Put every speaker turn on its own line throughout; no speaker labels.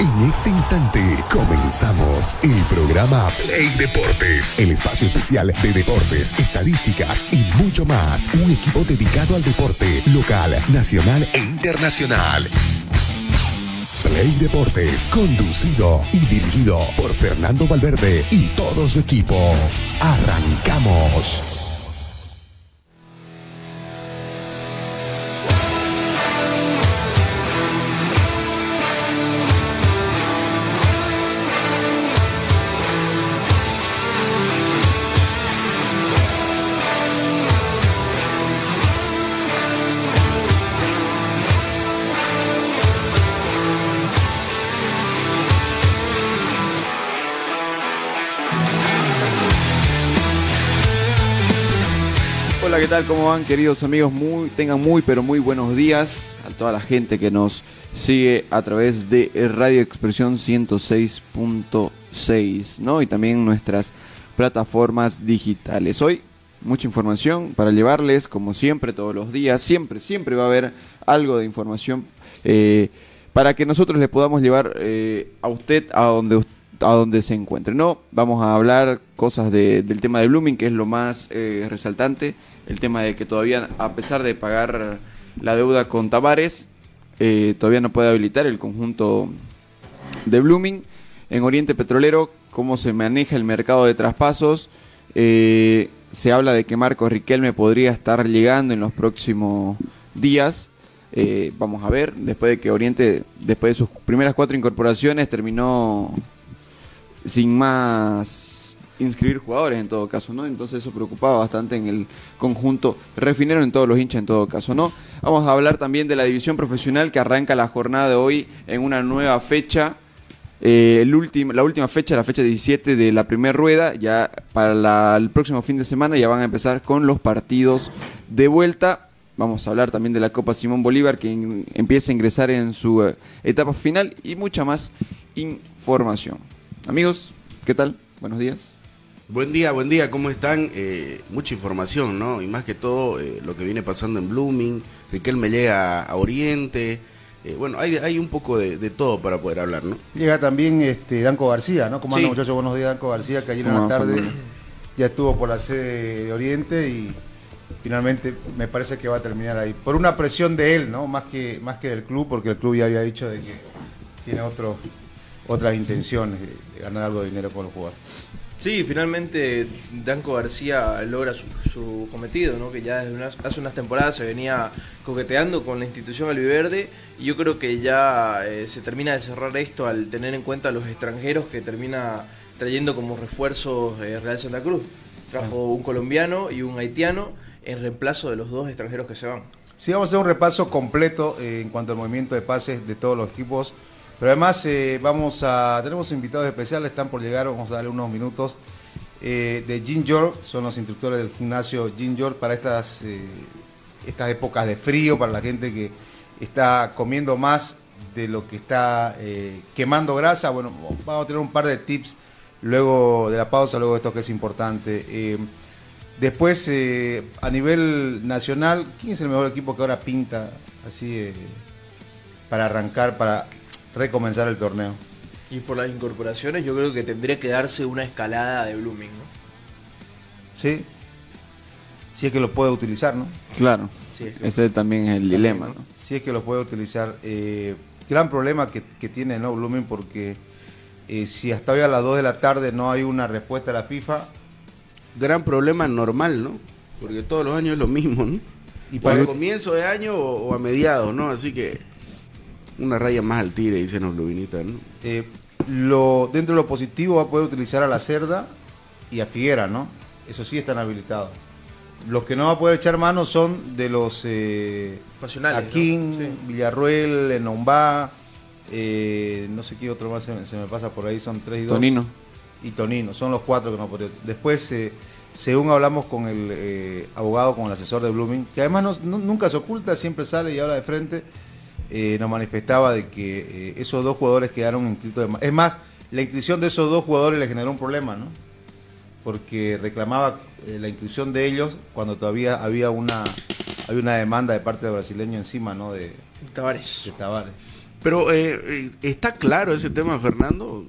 En este instante comenzamos el programa Play Deportes, el espacio especial de deportes, estadísticas y mucho más. Un equipo dedicado al deporte local, nacional e internacional. Play Deportes, conducido y dirigido por Fernando Valverde y todo su equipo. Arrancamos.
Tal? ¿Cómo van, queridos amigos? Muy, tengan muy, pero muy buenos días a toda la gente que nos sigue a través de Radio Expresión 106.6, ¿no? Y también nuestras plataformas digitales. Hoy, mucha información para llevarles, como siempre, todos los días. Siempre, siempre va a haber algo de información eh, para que nosotros le podamos llevar eh, a usted a donde usted a donde se encuentre. No, vamos a hablar cosas de- del tema de Blooming, que es lo más eh, resaltante. El tema de que todavía, a pesar de pagar la deuda con Tavares, eh, todavía no puede habilitar el conjunto de Blooming. En Oriente Petrolero, cómo se maneja el mercado de traspasos. Eh, se habla de que Marcos Riquelme podría estar llegando en los próximos días. Eh, vamos a ver, después de que Oriente, después de sus primeras cuatro incorporaciones, terminó sin más inscribir jugadores en todo caso, ¿no? Entonces eso preocupaba bastante en el conjunto refinero, en todos los hinchas en todo caso, ¿no? Vamos a hablar también de la división profesional que arranca la jornada de hoy en una nueva fecha. Eh, el último, la última fecha, la fecha 17 de la primera rueda, ya para la- el próximo fin de semana ya van a empezar con los partidos de vuelta. Vamos a hablar también de la Copa Simón Bolívar que in- empieza a ingresar en su eh, etapa final y mucha más información. Amigos, ¿qué tal? Buenos días.
Buen día, buen día, ¿cómo están? Eh, mucha información, ¿no? Y más que todo eh, lo que viene pasando en Blooming, Riquelme llega a Oriente, eh, bueno, hay, hay un poco de, de todo para poder hablar, ¿no?
Llega también este Danco García, ¿no? ¿Cómo anda,
Sí.
muchachos? Buenos días, Danco García, que ayer en
¿Cómo
la tarde ya estuvo por la sede de Oriente y finalmente me parece que va a terminar ahí. Por una presión de él, ¿no? Más que, más que del club, porque el club ya había dicho de que tiene otro, otras intenciones de, de ganar algo de dinero con los jugadores.
Sí, finalmente Danco García logra su, su cometido, ¿no? que ya desde unas- hace unas temporadas se venía coqueteando con la institución albiverde y yo creo que ya eh, se termina de cerrar esto al tener en cuenta los extranjeros que termina trayendo como refuerzos eh, Real Santa Cruz. Trajo un colombiano y un haitiano en reemplazo de los dos extranjeros que se van.
Sí, vamos a hacer un repaso completo eh, en cuanto al movimiento de pases de todos los equipos. Pero además eh, vamos a tenemos invitados especiales, están por llegar, vamos a darle unos minutos eh, de Gin York, son los instructores del gimnasio Gin York para estas eh, estas épocas de frío, para la gente que está comiendo más de lo que está eh, quemando grasa. Bueno, vamos a tener un par de tips luego de la pausa, luego de esto que es importante. Después, a nivel nacional, ¿quién es el mejor equipo que ahora pinta así para arrancar, para recomenzar el torneo?
Y por las incorporaciones yo creo que tendría que darse una escalada de Blooming. ¿no?
¿Sí? Si es que lo puede utilizar, ¿no?
Claro,
Sí, es que-
ese también es el dilema, ¿no?
Si es que lo puede utilizar. Eh, gran problema que, que tiene, ¿no? Blooming, porque eh, si hasta hoy a las 2 de la tarde no hay una respuesta de la FIFA,
Gran problema normal, ¿no? Porque todos los años es lo mismo, ¿no?
y
O
para
al comienzo de año o, o a mediados, ¿no? Así que una raya más al tigre, dicen los lubinitas, ¿no?
eh, lo, dentro de lo positivo va a poder utilizar a la Cerda y a Figuera, ¿no? Eso sí están habilitados. Los que no va a poder echar mano son de los eh,
Nacionales, ¿no?
Aquín,
Sí.
Villarruel, Enombá, eh, no sé qué otro más se, me- se me pasa por ahí, son tres y dos.
Tonino.
Y Tonino, son los cuatro que no podrían. Después, eh, según hablamos con el eh, abogado, con el asesor de Blooming, que además no- nunca se oculta, siempre sale y habla de frente, eh, nos manifestaba de que eh, esos dos jugadores quedaron inscritos de Es más, la inscripción de esos dos jugadores le generó un problema, ¿no? Porque reclamaba eh, la inscripción de ellos cuando todavía había una había una demanda de parte del brasileño encima, ¿no? De,
Tavares.
de Tavares.
Pero eh, está claro ese tema, Fernando,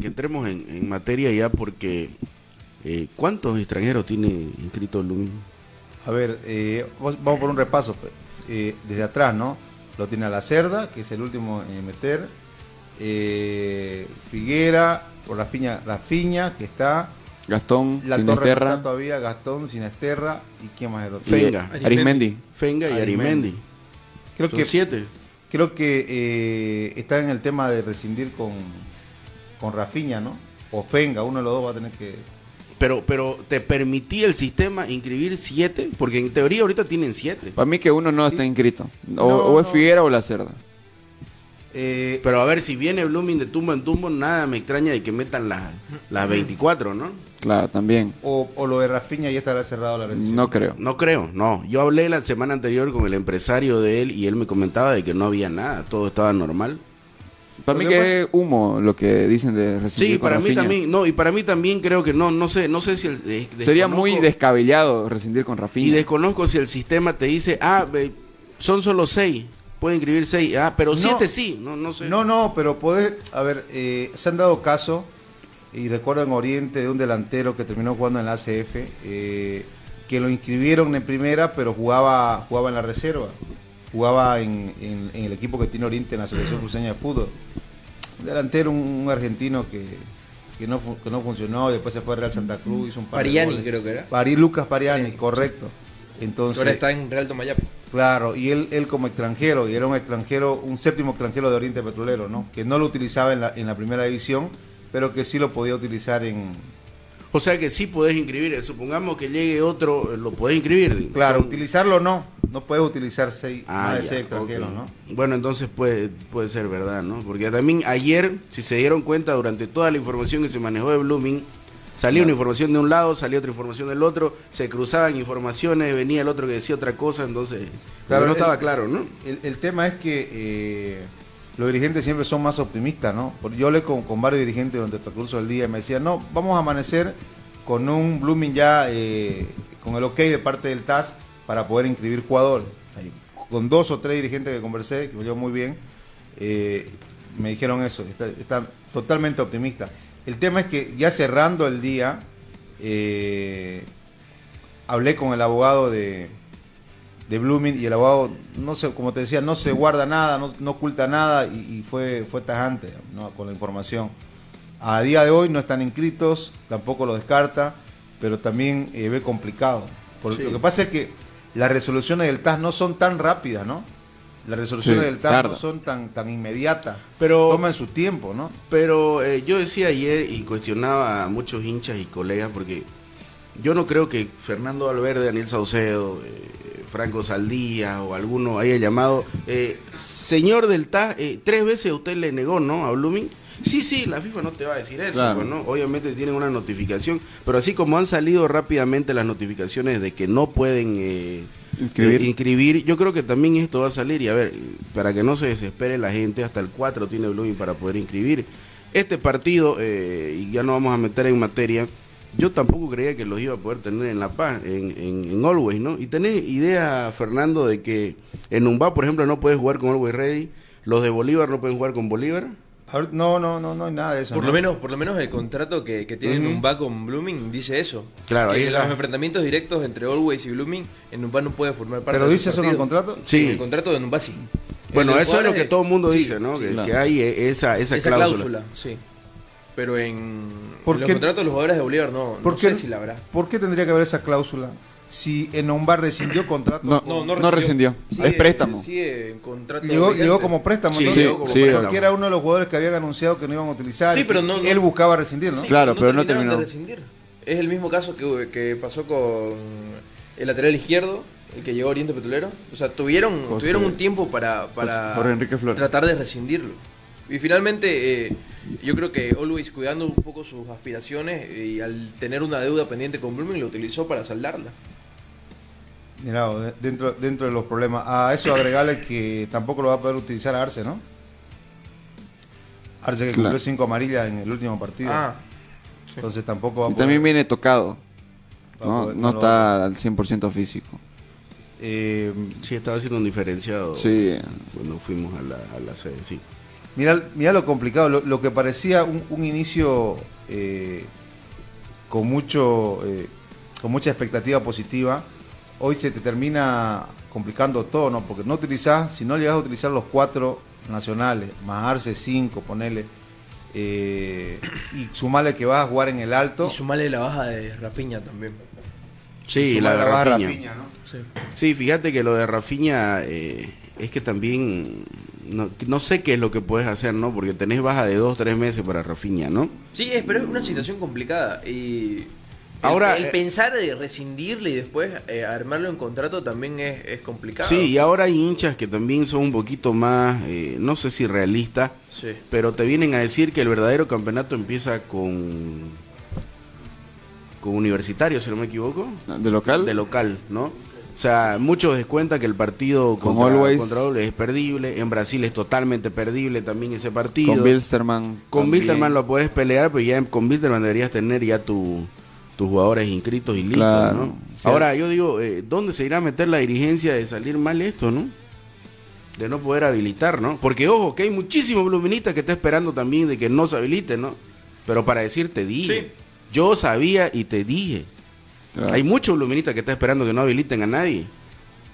que entremos en, en materia ya porque eh, ¿cuántos extranjeros tiene inscrito Blooming?
A ver, eh, vamos por un repaso. desde atrás, ¿no? Lo tiene a la Cerda, que es el último en meter. Eh, Figuera, por Rafiña, Rafiña, que está.
Gastón,
La Torre no está todavía, Gastón, Sinesterra. ¿Y quién más es el otro?
y
Fenga.
Arismendi.
Fenga y
Arimendi.
Arimendi.
Creo
Son
que,
siete.
creo que eh, está en el tema de rescindir con, con Rafiña, ¿no? O Fenga, uno de los dos va a tener que.
Pero, pero te permitía el sistema inscribir siete, porque en teoría ahorita tienen siete.
Para mí que uno no está inscrito. O,
No,
o es
no.
Figuera o la Cerda.
Eh,
Pero a ver, si viene Blooming de tumbo en tumbo, nada me extraña de que metan las, las 24, ¿no?
Claro, también.
o, o lo de Rafiña ya estará cerrado la rescisión.
No creo.
No creo, no. Yo hablé la semana anterior con el empresario de él y él me comentaba de que no había nada, todo estaba normal.
Para
Lo
mí
que
que es humo lo que dicen de rescindir
Sí,
con
para mí
Rafinha.
también, no, y para mí también creo que no, no sé, no sé si el, eh,
Sería muy descabellado rescindir con
y
Rafinha.
desconozco si el sistema te dice, ah, ve, son solo seis, pueden inscribir seis, ah, pero
No.
siete sí, no, no sé.
No, no, pero podés, a ver, eh, se han dado caso, y recuerdo en Oriente de un delantero que terminó jugando en la ACF, eh, que lo inscribieron en primera, pero jugaba, jugaba en la reserva, jugaba en, en- en el equipo que tiene Oriente en la Asociación Cruceña de Fútbol. Un delantero, un, un argentino que, que, no, que no funcionó, después se fue a Real Santa Cruz, hizo un par de
Pariani creo que era.
Pari, Lucas Pariani,
Sí.
correcto. Entonces,
Ahora está en Real Tomayapo.
Claro, y él, él como extranjero, y era un extranjero, un séptimo extranjero de Oriente Petrolero, ¿no? Que no lo utilizaba en la, en la primera división, pero que sí lo podía utilizar en...
O sea que sí podés inscribir, eh, supongamos que llegue otro, eh, lo podés inscribir.
Claro,
Son-
utilizarlo no, no puedes utilizar seis,
Ah,
más de seis extranjeros. ¿no?
Bueno, entonces puede, puede ser verdad, ¿no? Porque también ayer, si se dieron cuenta, durante toda la información que se manejó de Blooming, salía una información de un lado, salía otra información del otro, se cruzaban informaciones, venía el otro que decía otra cosa, entonces
Claro,
no
el-
estaba claro, ¿no?
El, el tema es que eh, los dirigentes siempre son más optimistas, ¿no? Yo hablé con, con varios dirigentes durante el transcurso del día y me decían, no, vamos a amanecer con un Blooming ya, eh, con el ok de parte del TAS para poder inscribir jugadores. Con dos o tres dirigentes que conversé, que me llevo muy bien, eh, me dijeron eso, está- están totalmente optimistas. El tema es que ya cerrando el día, eh, hablé con el abogado de, de Blooming y el abogado, no sé, como te decía, no se guarda nada, no, no oculta nada y, y fue, fue tajante ¿no? con la información. A día de hoy no están inscritos, tampoco lo descarta, pero también eh, ve complicado. Por-
Sí.
Lo que pasa es que las resoluciones del TAS no son tan rápidas, ¿no? Las resoluciones
Sí,
del TAS no son tan, tan inmediatas,
Pero-
toman su tiempo, ¿no?
Pero eh, yo decía ayer y cuestionaba a muchos hinchas y colegas porque yo no creo que Fernando Valverde, Daniel Saucedo, eh, Franco Saldía o alguno haya llamado, eh, señor del TAS, eh, tres veces usted le negó, ¿no? A Blooming. Sí, sí, la FIFA no te va a decir eso,
Claro.
pues, ¿no? Obviamente tienen una notificación, pero así como han salido rápidamente las notificaciones de que no pueden eh,
Inscribir.
inscribir, yo creo que también esto va a salir y a ver, para que no se desespere la gente, hasta el 4 tiene Blooming para poder inscribir. Este partido, eh, y ya no vamos a meter en materia, yo tampoco creía que los iba a poder tener en La Paz, en, en, en Always, ¿no? Y tenés idea, Fernando, de que en Umbá, por ejemplo, no puedes jugar con Always Ready, los de Bolívar no pueden jugar con Bolívar.
No, no, no, no hay nada de eso.
Por
¿no?
lo menos, por lo menos el contrato que, que tiene
Ujú.
Numba con Blooming dice eso.
Claro, ahí está.
los enfrentamientos directos entre Always y Blooming, en Numba no puede formar parte
¿Pero
de
dice eso en el contrato?
Sí.
En el contrato de Numba sí.
Bueno, eso es lo que todo el mundo
sí,
dice, ¿no?
sí,
que,
claro.
que hay eh, esa, esa,
esa
cláusula.
cláusula. sí. Pero en,
¿Por
en los
qué?
contratos de los jugadores de Bolívar no,
¿Por
no
qué-
sé si la habrá.
¿Por qué tendría que haber esa cláusula? Si Enomba rescindió contrato,
No,
con-
no rescindió. Es préstamo.
Sigue en contrato
llegó, llegó como préstamo,
Sí,
¿no?
sí,
llegó como
sí.
préstamo.
porque era uno de los jugadores que habían anunciado que no iban a utilizar.
Sí, pero no-
él buscaba rescindir, ¿no?
Sí,
Claro, pero no
terminaron
terminó.
de rescindir. Es el mismo caso que, que pasó con el lateral izquierdo, el que llegó a Oriente Petrolero. O sea, tuvieron,
José-
tuvieron un tiempo para, para
Enrique
tratar de rescindirlo. Y finalmente, eh, yo creo que Always, cuidando un poco sus aspiraciones y al tener una deuda pendiente con Blooming, lo utilizó para saldarla.
Mira, de- dentro, dentro de los problemas. A eso agregarle que tampoco lo va a poder utilizar a Arce, ¿no? Arce que
Claro.
cumplió cinco amarillas en el último partido.
Ah,
Entonces tampoco va a
Y
poder.
también viene tocado. No,
poder-
no está al 100% físico.
Eh,
Sí, estaba haciendo un diferenciado
Sí.
cuando fuimos a la, a la sede, sí.
Mira, mira lo complicado, lo, lo que parecía un, un inicio eh, con mucho eh, con mucha expectativa positiva, hoy se te termina complicando todo, ¿no? Porque no utilizás, si no llegas a utilizar los cuatro nacionales, más Arce cinco, ponele, eh, y sumarle que vas a jugar en el alto.
Y sumarle la baja de Rafinha también.
Sí,
y
la
baja a
Rafinha.
Rafinha, ¿no?
Sí.
Sí, fíjate que lo de Rafinha eh, es que también no, no sé qué es lo que puedes hacer, ¿no? Porque tenés baja de dos, tres meses para Rafinha, ¿no?
Sí, es, pero es una situación complicada. Y el-
Ahora,
el,
eh,
pensar de rescindirle y después eh, armarlo en contrato también es, es complicado.
Sí, y ahora hay hinchas que también son un poquito más, eh, no sé si realistas,
Sí.
pero te vienen a decir que el verdadero campeonato empieza con con Universitario, si no me equivoco,
¿De local?
de local, ¿no? O sea, muchos descuentan que el partido
Con
contra,
Always.
contra Always es perdible, en Brasil es totalmente perdible también ese partido.
Con Bilsterman.
Con. Bilderman lo puedes pelear, pero ya en- con Bilderman deberías tener ya tu- tus jugadores inscritos y listos,
Claro,
¿no?
cierto.
Ahora, yo digo, eh, ¿dónde se irá a meter la dirigencia de salir mal esto, no? De no poder habilitar, ¿no? Porque, ojo, que hay muchísimos bluministas que está esperando también de que no se habilite, ¿no? Pero para decir, te dije.
Sí.
Yo sabía y te dije.
Claro.
Hay muchos bluministas que están esperando que no habiliten a nadie.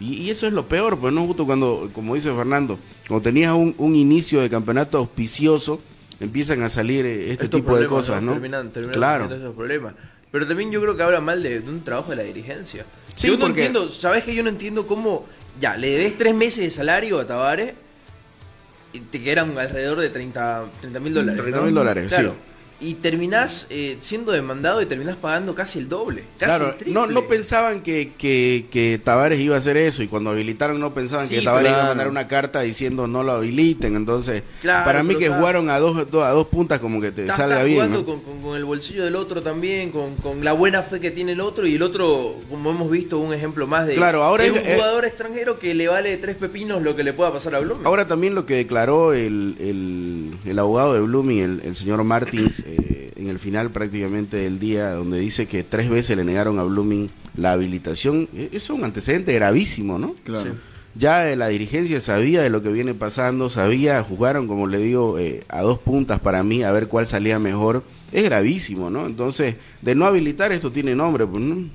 Y, y eso es lo peor, pues no justo cuando, como dice Fernando, cuando tenías un, un inicio de campeonato auspicioso, empiezan a salir eh, este
Estos
tipo de cosas, ¿no?
Terminan, terminan
claro.
esos problemas. Pero también yo creo que habla mal de, de un trabajo de la dirigencia.
Sí,
yo no
porque-
entiendo, ¿sabes que yo no entiendo cómo, ya, le debes tres meses de salario a Tavares y te quedan alrededor de 30 mil dólares.
30.000
¿no?
dólares,
claro.
sí.
Y terminás eh, siendo demandado y terminás pagando casi el doble. Casi
Claro,
el triple.
no, no pensaban que, que, que Tavares iba a hacer eso y cuando habilitaron no pensaban
Sí,
que Tavares iba a mandar una carta diciendo no lo habiliten. Entonces,
Claro,
para mí que jugaron a dos, do- a dos puntas como que te salga bien.
jugando
¿no?
con, con- con el bolsillo del otro también, con, con la buena fe que tiene el otro y el otro, como hemos visto, un ejemplo más de,
Claro, ahora es-
un
eh,
jugador extranjero que le vale tres pepinos lo que le pueda pasar a Blum.
Ahora también lo que declaró el, el, el abogado de Blooming, el, el señor Martins, eh, en el final prácticamente del día, donde dice que tres veces le negaron a Blooming la habilitación, eh, eso es un antecedente gravísimo, ¿no?
Claro.
Sí.
Ya eh, la dirigencia sabía de lo que viene pasando, sabía, jugaron, como le digo, eh, a dos puntas para mí, a ver cuál salía mejor. Es gravísimo, ¿no? Entonces, de no habilitar, esto tiene nombre, pues, ¿no?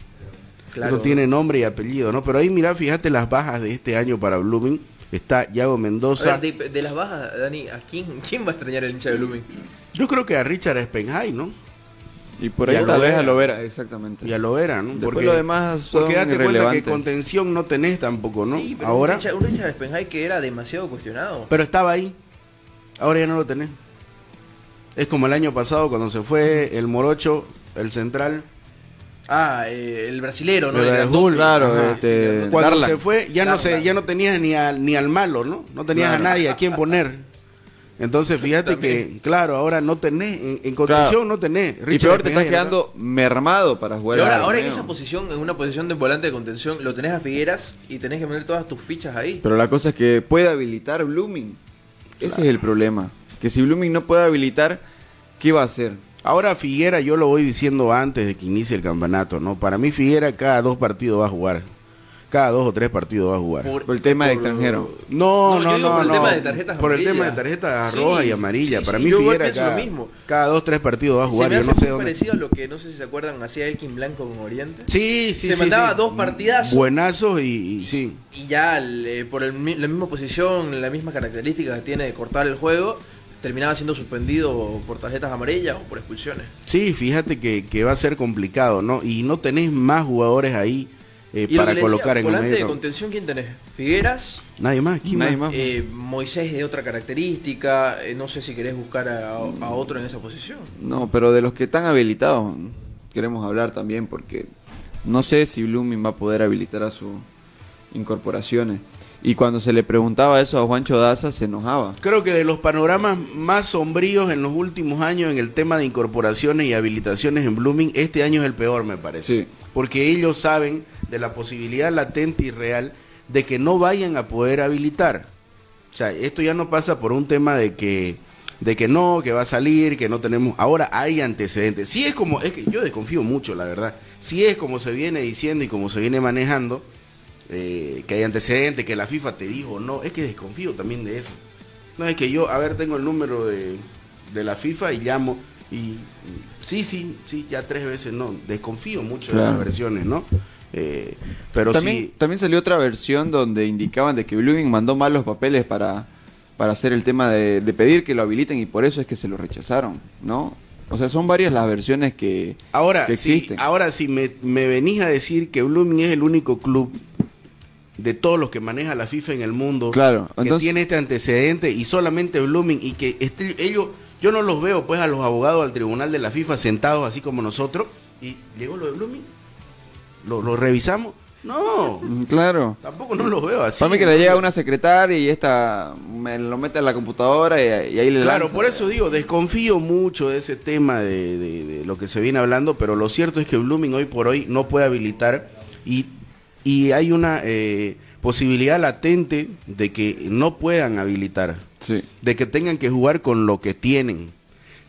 Claro.
Esto tiene nombre y apellido, ¿no? Pero ahí, mira, fíjate las bajas de este año para Blooming. Está Yago Mendoza.
ver, de, de las bajas, Dani, ¿a quién, quién va a extrañar el hincha de Blooming?
Yo creo que a Richard Spenhai, ¿no?
Y por
Y
ahí
a
tal vez a Lovera, exactamente.
Y a Lovera, ¿no?
Después lo demás son
porque date cuenta que contención no tenés tampoco, ¿no?
Sí, pero
Ahora,
un Richard, un Richard que era demasiado cuestionado.
pero estaba ahí. Ahora ya no lo tenés. Es como el año pasado cuando se fue el Morocho, el central.
Ah, eh, el brasilero, ¿no?
Pero
El
claro,
Ajá,
este.
Cuando
Darlan.
se fue, ya no se, ya no tenías ni, al- ni al malo, ¿no? No tenías
Claro.
a nadie a quien poner. Entonces, fíjate que, claro, ahora no tenés, en, en contención no tenés.
y
Richard
peor te estás quedando mermado para jugar
Y ahora, ahora en esa posición, en una posición de volante de contención, lo tenés a Figueras y tenés que poner todas tus fichas ahí.
Pero la cosa es que puede habilitar Blooming. Ese es el problema. Que si Blooming no puede habilitar, ¿qué va a hacer?
Ahora Figuera, yo lo voy diciendo antes de que inicie el campeonato, ¿no? Para mí Figuera cada dos partidos va a jugar. Cada dos o tres partidos va a jugar.
Por el tema de extranjero.
No,
No,
no,
yo digo
no,
por el tema de tarjetas
Por el tema de tarjetas
Sí,
rojas y amarillas.
sí,
Para
sí,
mí Figuera cada,
lo mismo.
cada dos tres partidos va a
Se
jugar. Yo no sé
muy
dónde.
parecido a lo que, no sé si se acuerdan, hacía Elkin Blanco con Oriente.
Sí, sí,
Se
sí,
mandaba
sí.
dos partidazos.
Buenazos y, y sí.
Y ya el, por el mi- la misma posición, la misma característica que tiene de cortar el juego, terminaba siendo suspendido por tarjetas amarillas o por expulsiones.
Sí, fíjate que, que va a ser complicado, ¿no? Y no tenés más jugadores ahí eh,
Y
para colocar
decía,
en el medio.
de contención, ¿quién tenés? Figueras,
Nadie más. ¿quién
Nadie
más?
más.
eh, Moisés de otra característica, eh, no sé si querés buscar a, a otro en esa posición.
No, pero de los que están habilitados queremos hablar también porque no sé si Blooming va a poder habilitar a sus incorporaciones. Y cuando se le preguntaba eso a Juancho Daza se enojaba.
Creo que de los panoramas más sombríos en los últimos años en el tema de incorporaciones y habilitaciones en Blooming, este año es el peor, me parece.
Sí.
Porque ellos saben de la posibilidad latente y real de que no vayan a poder habilitar. O sea, esto ya no pasa por un tema de que de que no, que va a salir, que no tenemos. Ahora hay antecedentes. Si es como, es que yo desconfío mucho, la verdad. Si es como se viene diciendo y como se viene manejando, eh, que hay antecedentes, que la FIFA te dijo no, es que desconfío también de eso. No es que yo, a ver, tengo el número de, de la FIFA y llamo y sí, sí, sí, ya tres veces no, desconfío mucho de
Claro.
las versiones, ¿no? Eh, pero
también,
sí,
también salió otra versión donde indicaban de que Blooming mandó mal los papeles para, para hacer el tema de, de pedir que lo habiliten y por eso es que se lo rechazaron, ¿no? O sea, son varias las versiones que,
ahora
que existen.
ahora si me, me venís a decir que Blooming es el único club de todos los que maneja la FIFA en el mundo
Claro,
que tiene este antecedente y solamente Blooming y que este- ellos yo no los veo pues a los abogados al tribunal de la FIFA sentados así como nosotros y llegó lo de Blooming lo, lo revisamos no
Mm, Claro.
tampoco no los veo así
Para mí que le llega una secretaria y esta me lo mete en la computadora y, y ahí le
Claro,
lanza.
por eso digo, desconfío mucho de ese tema de, de- de lo que se viene hablando, pero lo cierto es que Blooming hoy por hoy no puede habilitar y, y hay una eh, posibilidad latente de que no puedan habilitar,
Sí.
de que tengan que jugar con lo que tienen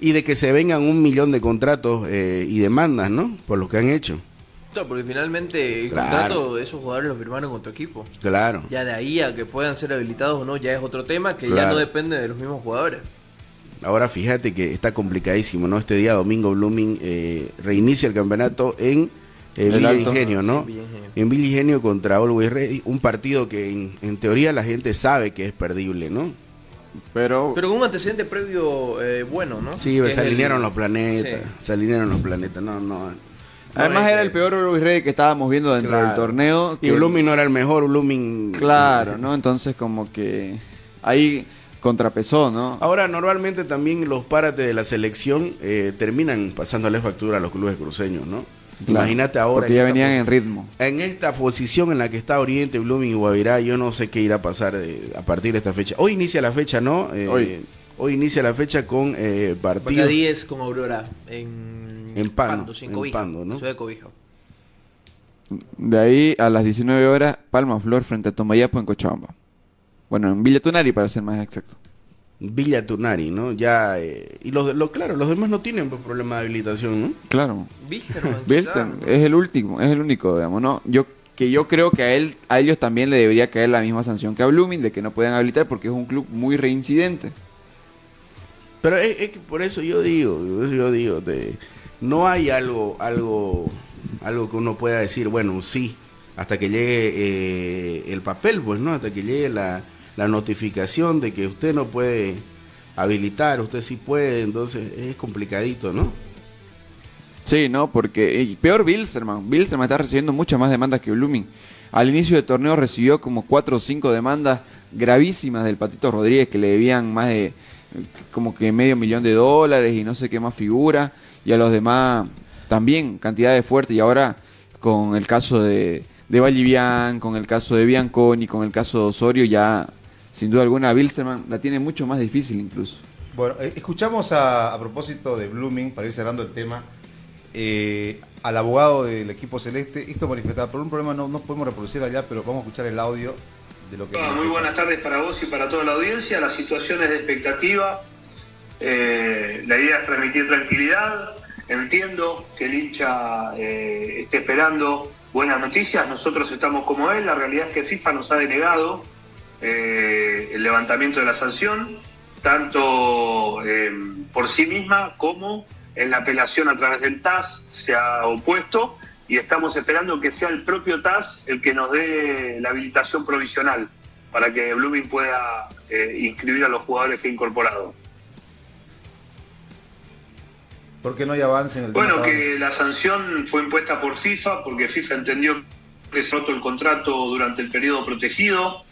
y de que se vengan un millón de contratos eh, y demandas, ¿no? Por lo que han hecho.
Claro, porque finalmente el
Claro.
contrato, esos jugadores lo firmaron con tu equipo.
Claro.
Ya de ahí a que puedan ser habilitados o no, ya es otro tema que ya no depende de los mismos jugadores.
Ahora fíjate que está complicadísimo, ¿no? Este día domingo Blooming eh, reinicia el campeonato en eh,
El
Villa. Ingenio, ¿no?
Sí, Villa Ingenio.
En Villa Ingenio contra Always Ready, un partido que en, en teoría la gente sabe que es perdible, ¿no?
Pero,
Pero con un antecedente previo eh, bueno, ¿no?
Sí, se
es el-
alinearon los planetas,
Sí.
se alinearon los planetas, no, no.
además era el peor Luis Rey que estábamos viendo dentro
Claro.
del torneo.
Y
que-
Blooming no era el mejor, Blooming...
Claro, ¿no? Entonces como que ahí contrapesó, ¿no?
Ahora, normalmente también los parates de la selección eh, terminan pasándole factura a los clubes cruceños, ¿no?
Claro,
Imagínate ahora...
Porque ya
en esta
venían en ritmo.
En esta posición en la que está Oriente, Blooming y Guavirá, yo no sé qué irá a pasar eh, a partir de esta fecha. Hoy inicia la fecha, ¿no? Eh,
Hoy.
hoy inicia la fecha con eh, partidos.
10 con Aurora en,
En Pando,
en
en
Cobija,
Pando,
de Cobija.
De ahí a las 19 horas, Palma Flor frente a Tomayapo en Cochabamba. Bueno, en Villa Tunari para ser más exacto.
Villa Tunari, ¿no? Ya, eh, y los, de- lo, claro, los demás no tienen pues, problema de habilitación, ¿no?
Claro.
Wilstermann,
Wilson
quizá,
es el último, es el único, digamos, ¿no? Yo que yo creo que a él a ellos también le debería caer la misma sanción que a Blooming de que no pueden habilitar porque es un club muy reincidente.
Pero es, es que por eso yo digo, eso yo digo, de, no hay algo, algo, algo que uno pueda decir, bueno, sí, hasta que llegue eh, el papel, pues, ¿no? Hasta que llegue la, la notificación de que usted no puede habilitar, usted sí puede, entonces es complicadito, ¿no?
Sí, ¿no? Porque y peor Bilsterman. Bilsterman está recibiendo muchas más demandas que Blooming. Al inicio del torneo recibió como cuatro o cinco demandas gravísimas del Patito Rodríguez que le debían más de como que medio millón de dólares y no sé qué más figura. Y a los demás también cantidades fuertes. Y ahora con el caso de, de Vallivian, con el caso de Bianconi, con el caso de Osorio, ya sin duda alguna Bilsterman la tiene mucho más difícil incluso.
Bueno, eh, escuchamos a, a propósito de Blooming, para ir cerrando el tema, eh, al abogado del equipo celeste. Esto manifestaba, por un problema no, no podemos reproducir allá, pero vamos a escuchar el audio de lo que...
Muy buenas tardes para vos y para toda la audiencia. La situación es de expectativa. Eh, la idea es transmitir tranquilidad. Entiendo que el hincha eh, esté esperando buenas noticias. Nosotros estamos como él. La realidad es que FIFA nos ha denegado eh, el levantamiento de la sanción, tanto eh, por sí misma como en la apelación a través del TAS se ha opuesto y estamos esperando que sea el propio TAS el que nos dé la habilitación provisional para que Blooming pueda eh, inscribir a los jugadores que ha incorporado.
¿Por qué no hay avance en el
Bueno, que la sanción fue impuesta por FIFA porque FIFA entendió que se roto el contrato durante el periodo protegido.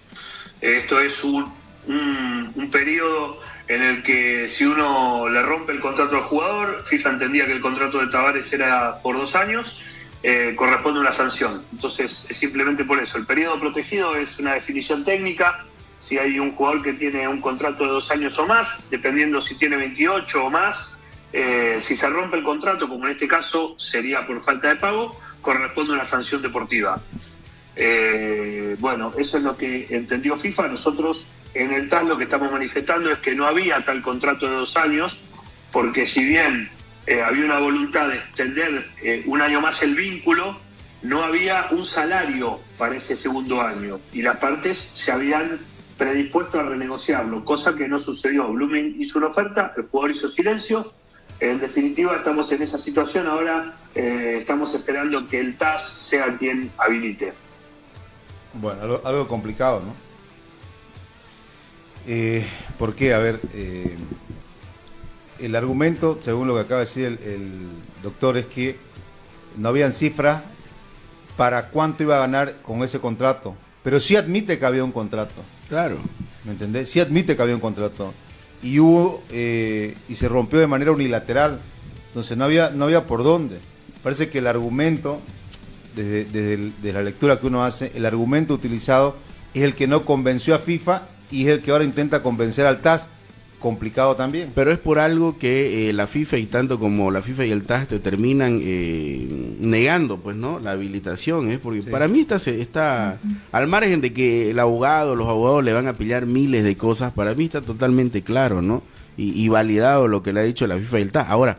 Esto es un, un, un periodo en el que si uno le rompe el contrato al jugador, FIFA entendía que el contrato de Tavares era por dos años, eh, corresponde una sanción. Entonces, es simplemente por eso. El periodo protegido es una definición técnica. Si hay un jugador que tiene un contrato de dos años o más, dependiendo si tiene 28 o más, eh, si se rompe el contrato, como en este caso sería por falta de pago, corresponde una sanción deportiva. Eh, bueno, eso es lo que entendió FIFA. Nosotros en el TAS lo que estamos manifestando es que no había tal contrato de dos años, porque si bien eh, había una voluntad de extender eh, un año más el vínculo, no había un salario para ese segundo año y las partes se habían predispuesto a renegociarlo, cosa que no sucedió. Blooming hizo una oferta, el jugador hizo silencio. En definitiva, estamos en esa situación. Ahora estamos esperando que el TAS sea quien habilite.
Bueno, algo, complicado, ¿no? Eh, ¿Por qué? A ver, eh, el argumento, según lo que acaba de decir el, doctor, es que no habían cifras para cuánto iba a ganar con ese contrato. Pero sí admite que había un contrato.
Claro.
¿Me entendés? Sí admite que había un contrato. Y hubo, eh, y se rompió de manera unilateral. Entonces no había, no había por dónde. Parece que el argumento, desde, desde la lectura que uno hace, el argumento utilizado es el que no convenció a FIFA y es el que ahora intenta convencer al TAS complicado también.
Pero es por algo que eh, la FIFA y tanto como la FIFA y el TAS te terminan eh, negando, pues, ¿no? La habilitación, ¿eh? Porque para mí está, está, al margen de que el abogado, los abogados le van a pillar miles de cosas, para mí está totalmente claro, ¿no? Y, validado lo que le ha dicho la FIFA y el TAS. Ahora,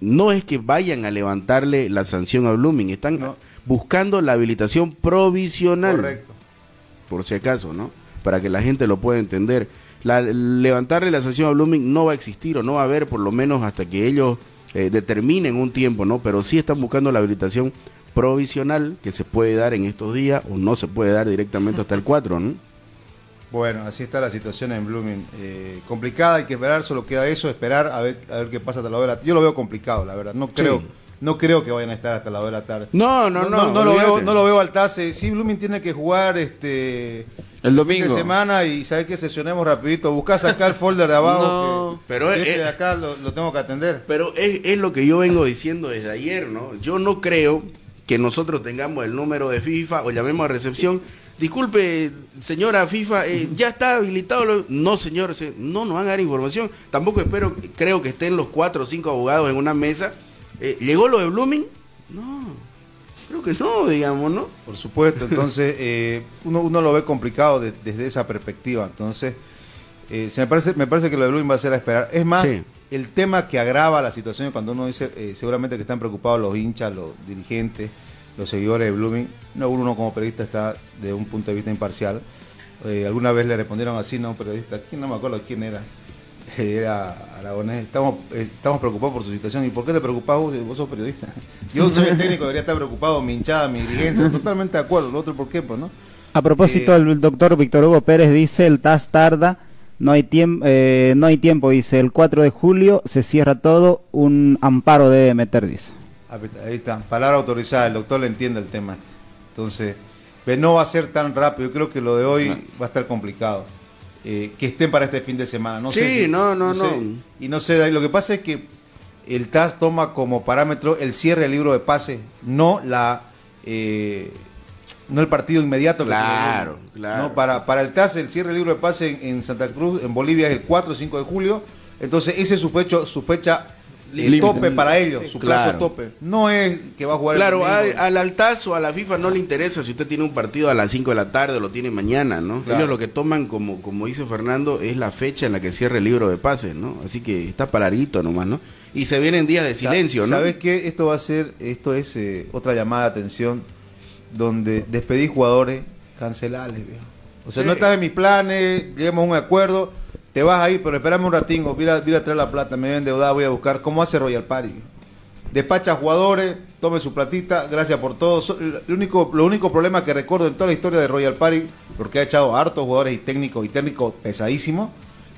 no es que vayan a levantarle la sanción a Blooming, están buscando la habilitación provisional.
Correcto.
Por si acaso, ¿no? Para que la gente lo pueda entender la, levantarle la sanción a Blooming no va a existir o no va a haber por lo menos hasta que ellos eh, determinen un tiempo, ¿no? Pero sí están buscando la habilitación provisional que se puede dar en estos días o no se puede dar directamente hasta el 4, ¿no?
Bueno, así está la situación en Blooming. Eh, complicada, hay que esperar, solo queda eso, esperar a ver, a ver qué pasa hasta la hora. Yo lo veo complicado, la verdad. No creo, no creo que vayan a estar hasta la hora de la tarde.
No, no, no.
No, lo, veo, no lo veo al TASE. Sí, Blooming tiene que jugar este
el domingo.
Fin de semana y sabes que sesionemos rapidito. Buscás acá el folder de abajo.
pero es,
de acá lo, tengo que atender.
Pero es, es, lo que yo vengo diciendo desde ayer, ¿no? Yo no creo que nosotros tengamos el número de FIFA o llamemos a recepción. Disculpe, señora FIFA, eh, ya está habilitado. No, señor, no nos van a dar información. Tampoco espero, creo que estén los cuatro o cinco abogados en una mesa. Eh, ¿Llegó lo de Blooming? No. Creo que no, digamos, ¿no?
Por supuesto, entonces eh, uno, uno lo ve complicado desde esa perspectiva. Entonces, eh, se me, parece, me parece que lo de Blooming va a ser a esperar. Es más, el tema que agrava la situación cuando uno dice eh, seguramente que están preocupados los hinchas, los dirigentes, los seguidores de Blooming. No, uno como periodista está de un punto de vista imparcial. alguna vez le respondieron así, no, periodista, ¿quién no me acuerdo quién era? era Aragonés, estamos, eh, estamos preocupados por su situación. ¿Y por qué te preocupas vos? Vos sos periodista. Yo soy el técnico, debería estar preocupado, mi hinchada, mi dirigencia, totalmente de acuerdo. Lo otro, ¿por qué? Pues, ¿no?
A propósito, eh, el doctor Víctor Hugo Pérez dice, el TAS tarda, no hay, tiempo eh, no hay tiempo, dice, el 4 de julio se cierra todo, un amparo debe meter, dice.
Ahí está, palabra autorizada, el doctor le entiende el tema. Entonces, no va a ser tan rápido, yo creo que lo de hoy va a estar complicado. Eh, que estén para este fin de semana. No
sí,
sé
no, no, no.
y no sé, lo que pasa es que el TAS toma como parámetro el cierre del libro de pase, no la eh, no el partido inmediato.
Claro, claro.
Para, para el TAS el cierre del libro de pase en, Santa Cruz, en Bolivia, es el 4 o 5 de julio. Entonces ese es su fecha, su fecha el tope para ellos, su plazo tope. No es que va a jugar
Claro, al Altaz o a la FIFA no le interesa si usted tiene un partido a las 5 de la tarde o lo tiene mañana, ¿no? Ellos lo que toman, como, como dice Fernando, es la fecha en la que cierra el libro de pases, ¿no? Así que está paradito nomás, ¿no? Y se vienen días de silencio, ¿no?
¿Sabes qué? Esto va a ser, esto es eh, otra llamada de atención donde despedí jugadores, cancelales, O sea, no estás en mis planes, lleguemos a un acuerdo te vas ahí, pero espérame un ratingo, voy a, traer la plata, me voy a endeudar, voy a buscar cómo hace Royal Party. Despacha jugadores, tome su platita, gracias por todo. El único, lo único problema que recuerdo en toda la historia de Royal Party, porque ha echado hartos jugadores y técnicos y técnicos pesadísimos,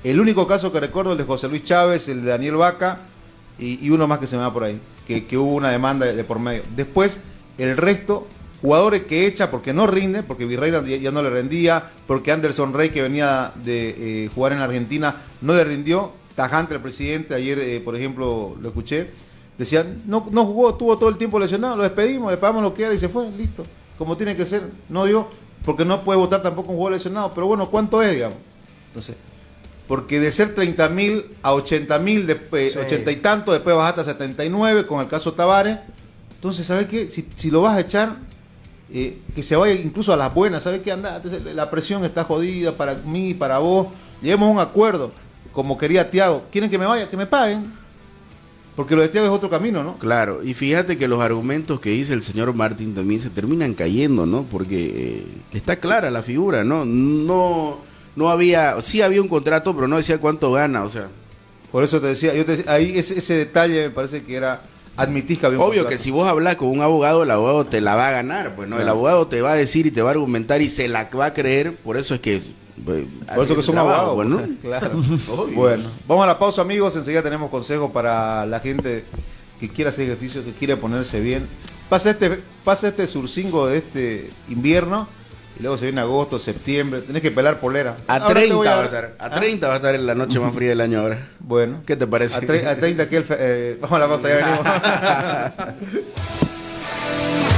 el único caso que recuerdo es el de José Luis Chávez, el de Daniel Vaca y, uno más que se me va por ahí, que, hubo una demanda de por medio. Después, el resto jugadores que echa porque no rinde, porque Virreira ya, no le rendía, porque Anderson Rey que venía de eh, jugar en Argentina no le rindió, tajante el presidente, ayer eh, por ejemplo lo escuché, decían, no, no jugó, tuvo todo el tiempo lesionado, lo despedimos, le pagamos lo que era y se fue, listo, como tiene que ser, no dio, porque no puede votar tampoco un jugador lesionado, pero bueno, ¿cuánto es, digamos? Entonces, porque de ser 30 mil a 80 mil, 80 y tanto, después bajaste a 79 con el caso Tavares, entonces, ¿sabes qué? Si, si lo vas a echar, eh, que se vaya incluso a las buenas, ¿sabes qué? Anda, la presión está jodida para mí, para vos, lleguemos a un acuerdo, como quería Tiago, quieren que me vaya, que me paguen, Porque lo de Thiago es otro camino, ¿no?
Claro, y fíjate que los argumentos que dice el señor Martín también se terminan cayendo, ¿no? Porque eh, está clara la figura, ¿no? No, no había, sí había un contrato, pero no decía cuánto gana, o sea.
Por eso te decía, yo te, ahí ese, ese detalle me parece que era admitís que había un
Obvio
contrato.
que si vos hablas con un abogado, el abogado te la va a ganar, pues, ¿no? El abogado te va a decir y te va a argumentar y se la va a creer, por eso es que... pues,
Por eso que son abogados,
pues, ¿no?
Claro.
Obvio.
Bueno, vamos a la pausa, amigos. Enseguida tenemos consejos para la gente que quiere hacer ejercicio, que quiere ponerse bien. Pasa este, pasa este surcingo de este invierno y luego se viene agosto, septiembre. Tenés que pelar polera.
A
Ahora te
30
voy
va a estar, a
¿Ah?
30 va a estar en la noche más fría del año ahora.
Bueno.
¿Qué te parece?
A, tre- a 30 que el fe- eh, vamos a la pausa, ya venimos.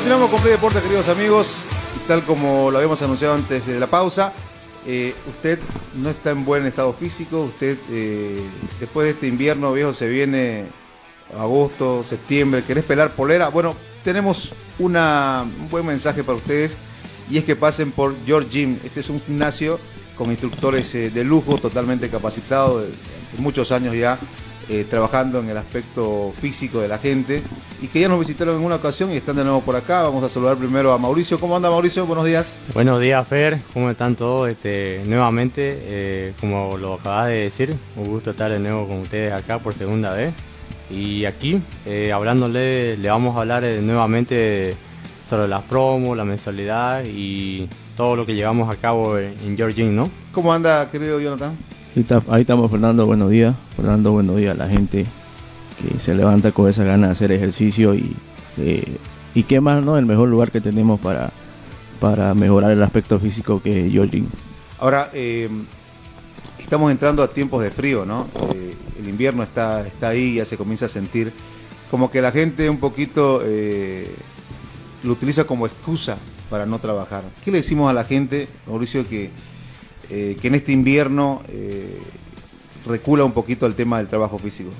Continuamos con Play Deportes, queridos amigos. Y tal como lo habíamos anunciado antes de la pausa, eh, usted no está en buen estado físico. Usted, eh, después de este invierno viejo, se viene agosto, septiembre. ¿Querés pelar polera? Bueno, tenemos una, un buen mensaje para ustedes. Y es que pasen por George Gym. Este es un gimnasio con instructores eh, de lujo, totalmente capacitados, de, muchos años ya eh, trabajando en el aspecto físico de la gente y que ya nos visitaron en una ocasión y están de nuevo por acá. Vamos a saludar primero a Mauricio. ¿Cómo anda Mauricio? Buenos días.
Buenos días, Fer. ¿Cómo están todos? Este, nuevamente, eh, como lo acabas de decir, un gusto estar de nuevo con ustedes acá por segunda vez. Y aquí, eh, hablándole, le vamos a hablar eh, nuevamente sobre las promos, la mensualidad y todo lo que llevamos a cabo en, en Georgine, ¿no?
¿Cómo anda, querido Jonathan?
Ahí, estamos, Fernando, buenos días. Fernando, buenos días la gente que se levanta con esa ganas de hacer ejercicio y, eh, y qué más, ¿no? El mejor lugar que tenemos para, para mejorar el aspecto físico que es Georgine.
Ahora, eh, estamos entrando a tiempos de frío, ¿no? Eh, el invierno está, está ahí, ya se comienza a sentir como que la gente un poquito eh, lo utiliza como excusa para no trabajar. ¿Qué le decimos a la gente, Mauricio, que, eh, que en este invierno eh, recula un poquito el tema del trabajo físico?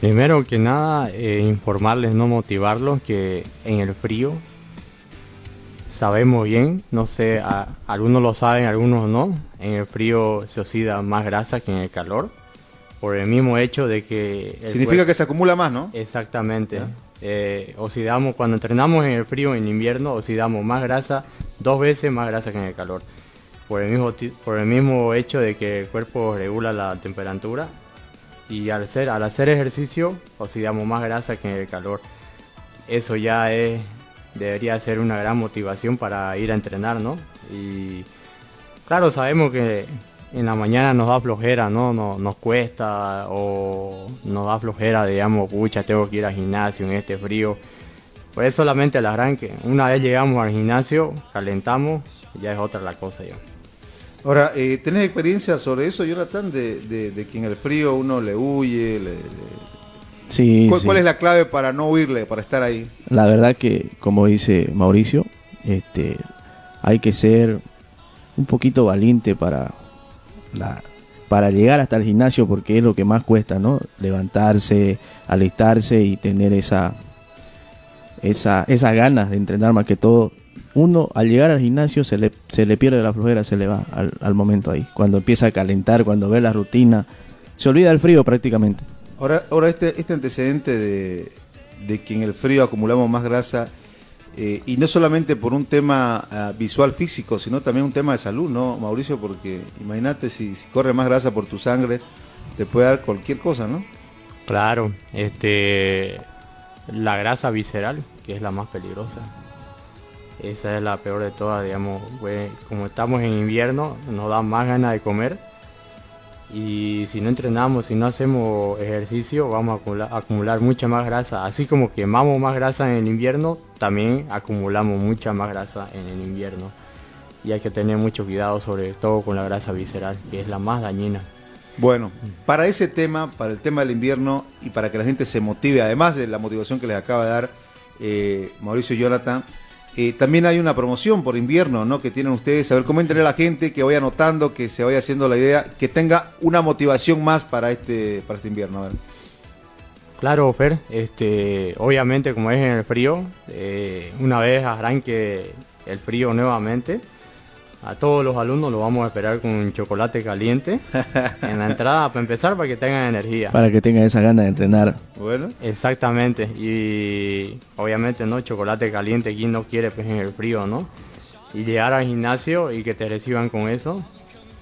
Primero que nada, eh, informarles, no motivarlos, que en el frío sabemos bien, no sé, a- algunos lo saben, algunos no, en el frío se oxida más grasa que en el calor, por el mismo hecho de que...
Significa
cuerpo-
que se acumula más, ¿no?
Exactamente. Eh, oxidamos, cuando entrenamos en el frío, en invierno, oxidamos más grasa, dos veces más grasa que en el calor. Por el mismo, por el mismo hecho de que el cuerpo regula la temperatura y al hacer, al hacer ejercicio oxidamos más grasa que en el calor. Eso ya es, debería ser una gran motivación para ir a entrenar, ¿no? Y claro, sabemos que en la mañana nos da flojera, ¿no? Nos, nos cuesta o nos da flojera, digamos, pucha, tengo que ir al gimnasio en este frío. Pues es solamente el arranque. Una vez llegamos al gimnasio, calentamos, ya es otra la cosa ya.
Ahora, eh, ¿tenés experiencia sobre eso, Jonathan, de, de- de que en el frío uno le huye? le- le-
Sí,
¿Cuál,
sí.
cuál es la clave para no huirle, para estar ahí?
La verdad que, como dice Mauricio, este, hay que ser un poquito valiente para, la, para llegar hasta el gimnasio porque es lo que más cuesta, ¿no? Levantarse, alistarse y tener esa, esa, esas ganas de entrenar más que todo. Uno al llegar al gimnasio se le, se le pierde la flojera, se le va al, al momento ahí. Cuando empieza a calentar, cuando ve la rutina, se olvida del frío prácticamente.
Ahora, ahora este, este antecedente de, de que en el frío acumulamos más grasa, eh, y no solamente por un tema ah, visual físico, sino también un tema de salud, ¿no, Mauricio? Porque imagínate si, si corre más grasa por tu sangre, te puede dar cualquier cosa, ¿no?
Claro, este, la grasa visceral, que es la más peligrosa. Esa es la peor de todas, digamos. pues, como estamos en invierno, nos da más ganas de comer. Y si no entrenamos, si no hacemos ejercicio, vamos a acumular, mucha más grasa. Así como quemamos más grasa en el invierno, también acumulamos mucha más grasa en el invierno. Y hay que tener mucho cuidado, sobre todo con la grasa visceral, que es la más dañina.
Bueno, para ese tema, para el tema del invierno y para que la gente se motive, además de la motivación que les acaba de dar eh, Mauricio y Jonathan, Eh, también hay una promoción por invierno, ¿no? Que tienen ustedes. A ver, coméntenle a la gente que vaya anotando, que se vaya haciendo la idea, que tenga una motivación más para este, para este invierno.
Claro, Fer, este, obviamente como es en el frío, eh, una vez arranque el frío nuevamente, a todos los alumnos los vamos a esperar con un chocolate caliente en la entrada para empezar para que tengan energía.
Para que tengan esa gana de entrenar.
Bueno.
Exactamente, y obviamente no, chocolate caliente, ¿quién no quiere pues en el frío, no? Y llegar al gimnasio y que te reciban con eso.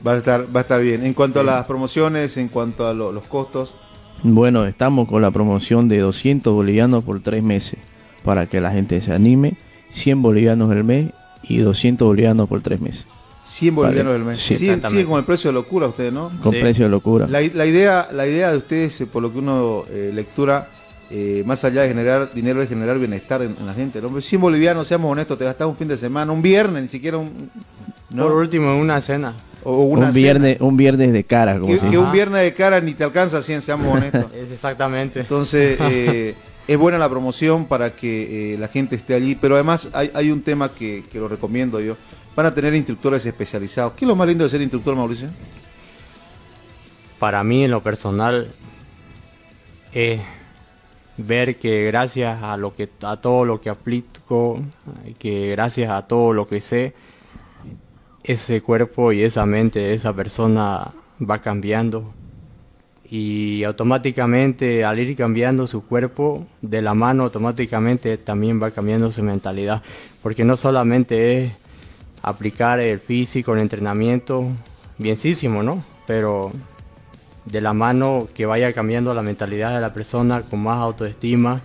Va a estar, va a estar bien. En cuanto a las promociones, en cuanto a lo- los costos,
Bueno, estamos con la promoción de 200 bolivianos por tres meses para que la gente se anime. 100 bolivianos el mes y 200 bolivianos por tres meses.
100
Vale.
bolivianos del mes.
Sí,
Sigue,
exactamente.
sigue con el precio de locura ustedes, ¿no?
Con
Sí.
precio de locura.
La, la idea, la idea de ustedes, eh, por lo que uno eh, lectura, eh, más allá de generar dinero, es generar bienestar en, en la gente. ¿no? 100 bolivianos, seamos honestos, te gastas un fin de semana, un viernes, ni siquiera un. ¿no?
Por último, en una cena.
O una
un
cena.
viernes, un viernes de cara, como
Que,
se
que un viernes de cara ni te alcanza 100, seamos honestos.
Es exactamente.
Entonces, eh, es buena la promoción para que eh, la gente esté allí, pero además hay, un tema que, que lo recomiendo yo. Van a tener instructores especializados. ¿Qué es lo más lindo de ser instructor, Mauricio?
para mí en lo personal es ver que gracias a lo que a todo lo que aplico que gracias a todo lo que sé ese cuerpo y esa mente de esa persona va cambiando y automáticamente al ir cambiando su cuerpo de la mano automáticamente también va cambiando su mentalidad porque no solamente es aplicar el físico el entrenamiento bienísimo no pero de la mano que vaya cambiando la mentalidad de la persona con más autoestima,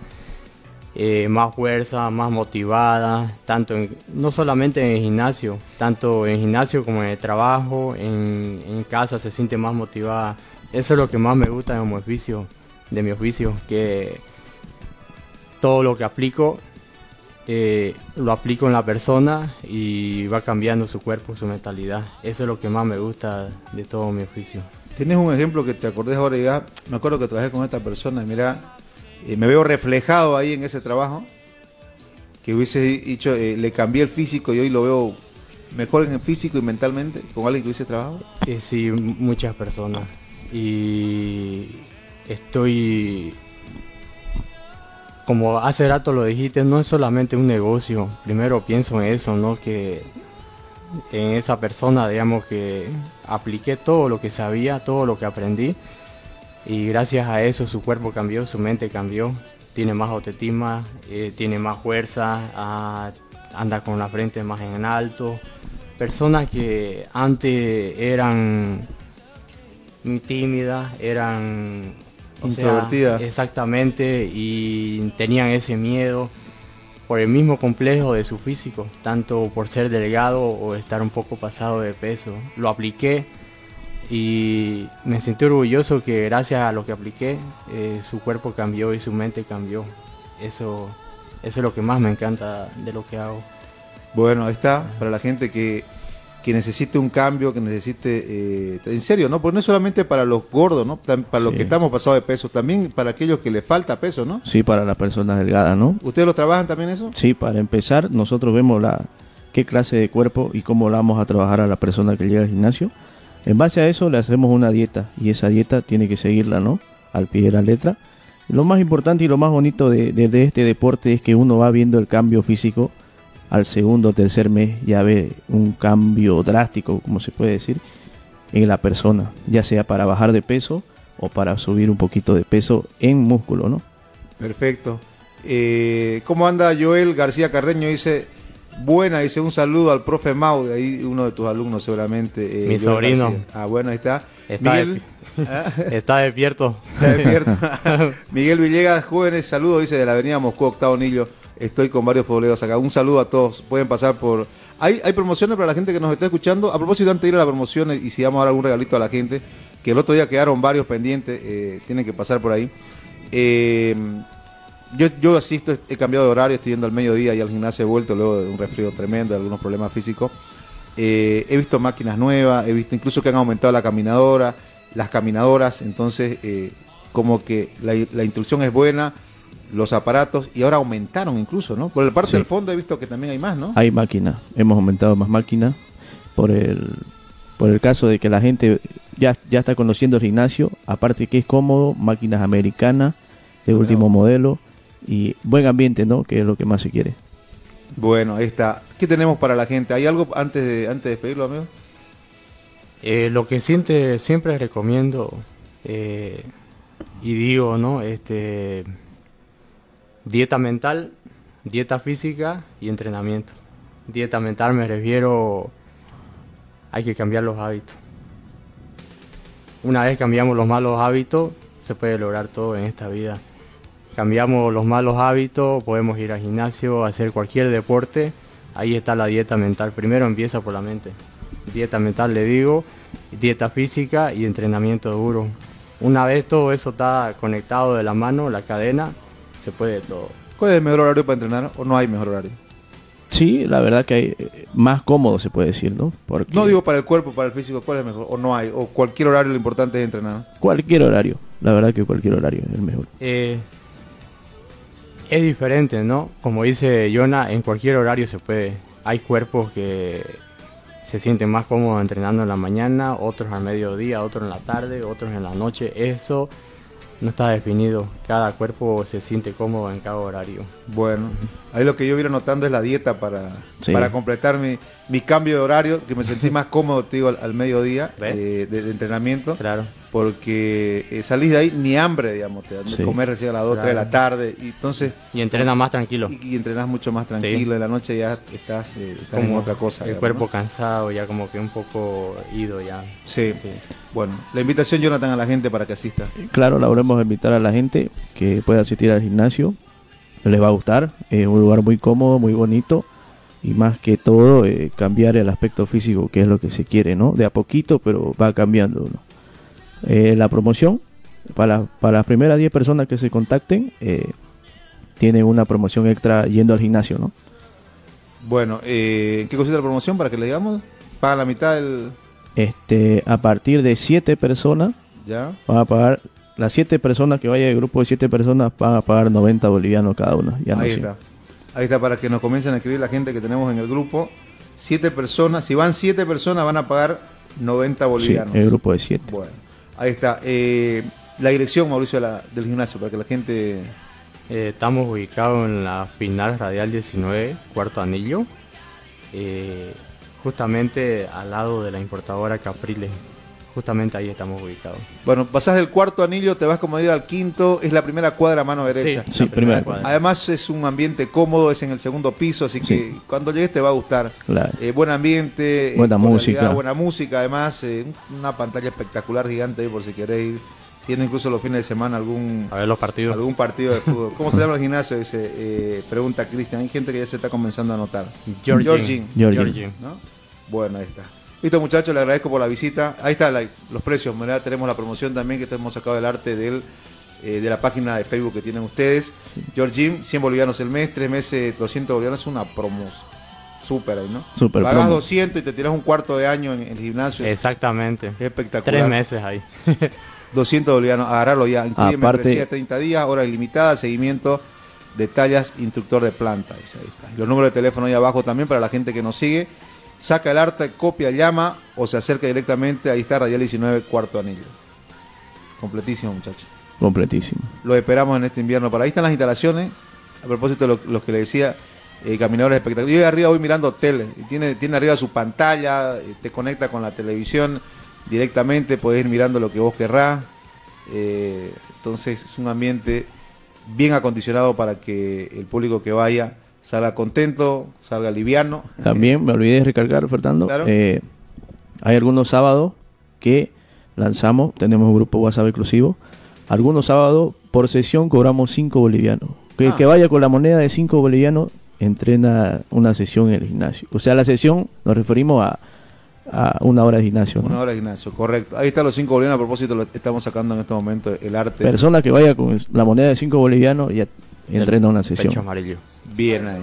eh, más fuerza, más motivada, tanto en- no solamente en el gimnasio, tanto en el gimnasio como en el trabajo, en, en casa se siente más motivada. Eso es lo que más me gusta de mi oficio, de mi oficio, que todo lo que aplico eh, lo aplico en la persona y va cambiando su cuerpo, su mentalidad. Eso es lo que más me gusta de todo mi oficio.
¿Tienes un ejemplo que te acordés ahora y digas, me acuerdo que trabajé con esta persona y mira, eh, me veo reflejado ahí en ese trabajo? Que hubiese dicho, eh, le cambié el físico y hoy lo veo mejor en el físico y mentalmente con alguien que hubiese trabajado.
Eh, sí, muchas personas. Y estoy, como hace rato lo dijiste, no es solamente un negocio. Primero pienso en eso, ¿no? Que en esa persona, digamos, que apliqué todo lo que sabía, todo lo que aprendí. Y gracias a eso su cuerpo cambió, su mente cambió. Tiene más autoestima, eh, tiene más fuerza, ah, anda con la frente más en alto. Personas que antes eran tímidas, eran
Introvertidas.
exactamente, y tenían ese miedo por el mismo complejo de su físico, tanto por ser delgado o estar un poco pasado de peso. Lo apliqué y me sentí orgulloso que gracias a lo que apliqué, eh, su cuerpo cambió y su mente cambió. Eso, eso es lo que más me encanta de lo que hago.
Bueno, ahí está, para la gente que, que necesite un cambio, que necesite, eh, en serio, ¿no? Pues no es solamente para los gordos, ¿no? Para los
Sí.
que estamos pasados de peso, también para aquellos que les falta peso, ¿no?
Sí, para las personas delgadas, ¿no?
¿Ustedes lo trabajan también eso?
Sí, para empezar, nosotros vemos la qué clase de cuerpo y cómo la vamos a trabajar a la persona que llega al gimnasio. En base a eso le hacemos una dieta y esa dieta tiene que seguirla, ¿no? Al pie de la letra. Lo más importante y lo más bonito de, de- de este deporte es que uno va viendo el cambio físico al segundo o tercer mes, ya ve un cambio drástico, como se puede decir, en la persona, ya sea para bajar de peso o para subir un poquito de peso en músculo, ¿no?
Perfecto. Eh, ¿Cómo anda Joel García Carreño? Dice, buena, dice un saludo al profe Mau, de ahí uno de tus alumnos seguramente. eh,
Mi
Joel
sobrino.
García. Ah, bueno, ahí está.
Está
Miguel, ¿Ah?
Está despierto.
Está despierto. Miguel Villegas, jóvenes, saludos, dice de la avenida Moscú, Octavo Nillo. Estoy con varios futboleros acá. Un saludo a todos. Pueden pasar por... Hay, promociones para la gente que nos está escuchando. A propósito, antes de ir a las promociones y si vamos a dar algún regalito a la gente, que el otro día quedaron varios pendientes, eh, tienen que pasar por ahí. Eh, yo, asisto, he cambiado de horario, estoy yendo al mediodía y al gimnasio he vuelto luego de un resfrío tremendo, de algunos problemas físicos. Eh, he visto máquinas nuevas, he visto incluso que han aumentado la caminadora, las caminadoras, entonces eh, como que la instrucción es buena, los aparatos y ahora aumentaron incluso, ¿no? Por el parte
Sí.
del fondo he visto que también hay más, ¿no?
Hay máquinas, hemos aumentado más máquinas por el, por el caso de que la gente ya, ya está conociendo el gimnasio, aparte que es cómodo, máquinas americanas de último modelo y buen ambiente, ¿no? Que es lo que más se quiere.
Bueno, ahí está. ¿Qué tenemos para la gente? ¿Hay algo antes de antes de despedirlo, amigo?
Eh, lo que siente, siempre recomiendo eh, y digo, ¿no? Este, dieta mental, dieta física y entrenamiento. Dieta mental me refiero, hay que cambiar los hábitos. Una vez cambiamos los malos hábitos, se puede lograr todo en esta vida. Cambiamos los malos hábitos, podemos ir al gimnasio, hacer cualquier deporte. Ahí está la dieta mental. Primero empieza por la mente. Dieta mental le digo, dieta física y entrenamiento duro. Una vez todo eso está conectado de la mano, la cadena, se puede todo.
¿Cuál es el mejor horario para entrenar o no hay mejor horario?
Sí, la verdad que hay eh, más cómodo se puede decir, ¿no? Porque
No digo para el cuerpo, para el físico, ¿cuál es mejor? O no hay, o cualquier horario lo importante es entrenar.
cualquier horario, la verdad que cualquier horario es el mejor.
Eh, es diferente, ¿no? Como dice Jonah, en cualquier horario se puede. Hay cuerpos que se sienten más cómodos entrenando en la mañana, otros al mediodía, otros en la tarde, otros en la noche. Eso no está definido. Cada cuerpo se siente cómodo en cada horario.
Bueno, ahí lo que yo iba notando es la dieta para,
Sí.
para completar mi, mi cambio de horario, que me sentí más cómodo, te digo, al, al mediodía eh, de, de entrenamiento,
Claro.
porque eh, salís de ahí ni hambre, digamos, te
Sí.
comer recién a las 2, 3 de la
Claro.
tarde, y entonces
Y entrena más tranquilo.
y, y entrenás mucho más tranquilo, en la noche ya estás, eh, estás en
Como
otra cosa.
El
digamos,
cuerpo
¿no?
cansado, ya como que un poco ido ya.
Sí.
Sí.
Bueno, la invitación, Jonathan, a la gente para que asista.
Claro, la volvemos a invitar a la gente que pueda asistir al gimnasio. Les va a gustar. Es un lugar muy cómodo, muy bonito. Y más que todo, eh, cambiar el aspecto físico, que es lo que se quiere, ¿no? De a poquito, pero va cambiando, ¿no? Eh, la promoción, para, para las primeras 10 personas que se contacten, eh, tienen una promoción extra yendo al gimnasio, ¿no?
Bueno, ¿en qué consiste la promoción para que le digamos? Pagan la mitad del...
Este, a partir de 7 personas,
¿Ya?
van a pagar, las 7 personas que vaya el grupo de 7 personas, van a pagar 90 bolivianos cada una. Ya no
Ahí
sé.
está. Ahí está para que nos comiencen a escribir la gente que tenemos en el grupo. Siete personas, si van siete personas van a pagar 90
Sí,
bolivianos.
el grupo de 7.
Bueno, ahí está. Eh, la dirección, Mauricio, de la- del gimnasio, para que la gente...
Eh, estamos ubicados en la final radial 19, cuarto anillo, eh, justamente al lado de la importadora Capriles. Justamente ahí estamos ubicados.
Bueno, pasás del cuarto anillo, te vas como digo al quinto, es la primera cuadra a mano derecha.
Sí,
la
primera
cuadra.
Además es un ambiente cómodo, es en el segundo piso, así que cuando llegues te va a gustar.
Claro.
Eh, buen ambiente, eh,
Buena música.
buena música, además eh, una pantalla espectacular gigante ahí por si queréis ir, siendo incluso los fines de semana algún
A ver los partidos.
algún partido de fútbol. ¿Cómo se llama el gimnasio? Dice, eh, pregunta Cristian. Hay gente que ya se está comenzando a anotar.
Georgin.
Georgin.
Georgin.
Georgin.
¿no? Bueno, ahí está. Listo, muchachos, le agradezco por la visita. Ahí está la- los precios. Mirá, tenemos la promoción también que hemos sacado del arte del, eh, de la página de Facebook que tienen ustedes. Georgin, 100 bolivianos el mes, 3 meses, 200 bolivianos. Es una promo súper ahí, ¿no?
Súper
Pagas
promo.
200 y te tiras un cuarto de año en el gimnasio.
Exactamente.
Es espectacular.
Tres meses ahí.
200 bolivianos, agarrarlo ya. Incluye
Aparte-
membresía de 30 días, hora ilimitada, seguimiento de tallas, instructor de planta. Ahí está. Y los números de teléfono ahí abajo también para la gente que nos sigue. Saca el arte, copia, llama o se acerca directamente. Ahí está, Radial 19, cuarto anillo. Completísimo, muchachos.
Completísimo.
Lo esperamos en este invierno. Para ahí están las instalaciones. A propósito de lo, lo que le decía, eh, caminadores espectaculares. Yo arriba voy mirando tele. Y tiene, tiene arriba su pantalla, eh, te conecta con la televisión directamente, puedes ir mirando lo que vos querrás. Eh, entonces es un ambiente bien acondicionado para que el público que vaya salga contento, salga liviano.
También me olvidé de recargar, Fernando.
Claro.
eh, hay algunos sábados que lanzamos, tenemos un grupo WhatsApp exclusivo. Algunos sábados por sesión cobramos 5 bolivianos. Que,
Ah.
que vaya con la moneda de 5 bolivianos entrena una sesión en el gimnasio. O sea, la sesión nos referimos a, a una hora de gimnasio. ¿no?
Una hora de gimnasio, correcto. Ahí están los cinco bolivianos. A propósito, lo estamos sacando en este momento el arte.
Persona que vaya con la moneda de 5 bolivianos ya entrena una
Pecho
sesión.
amarillo.
Bien ahí.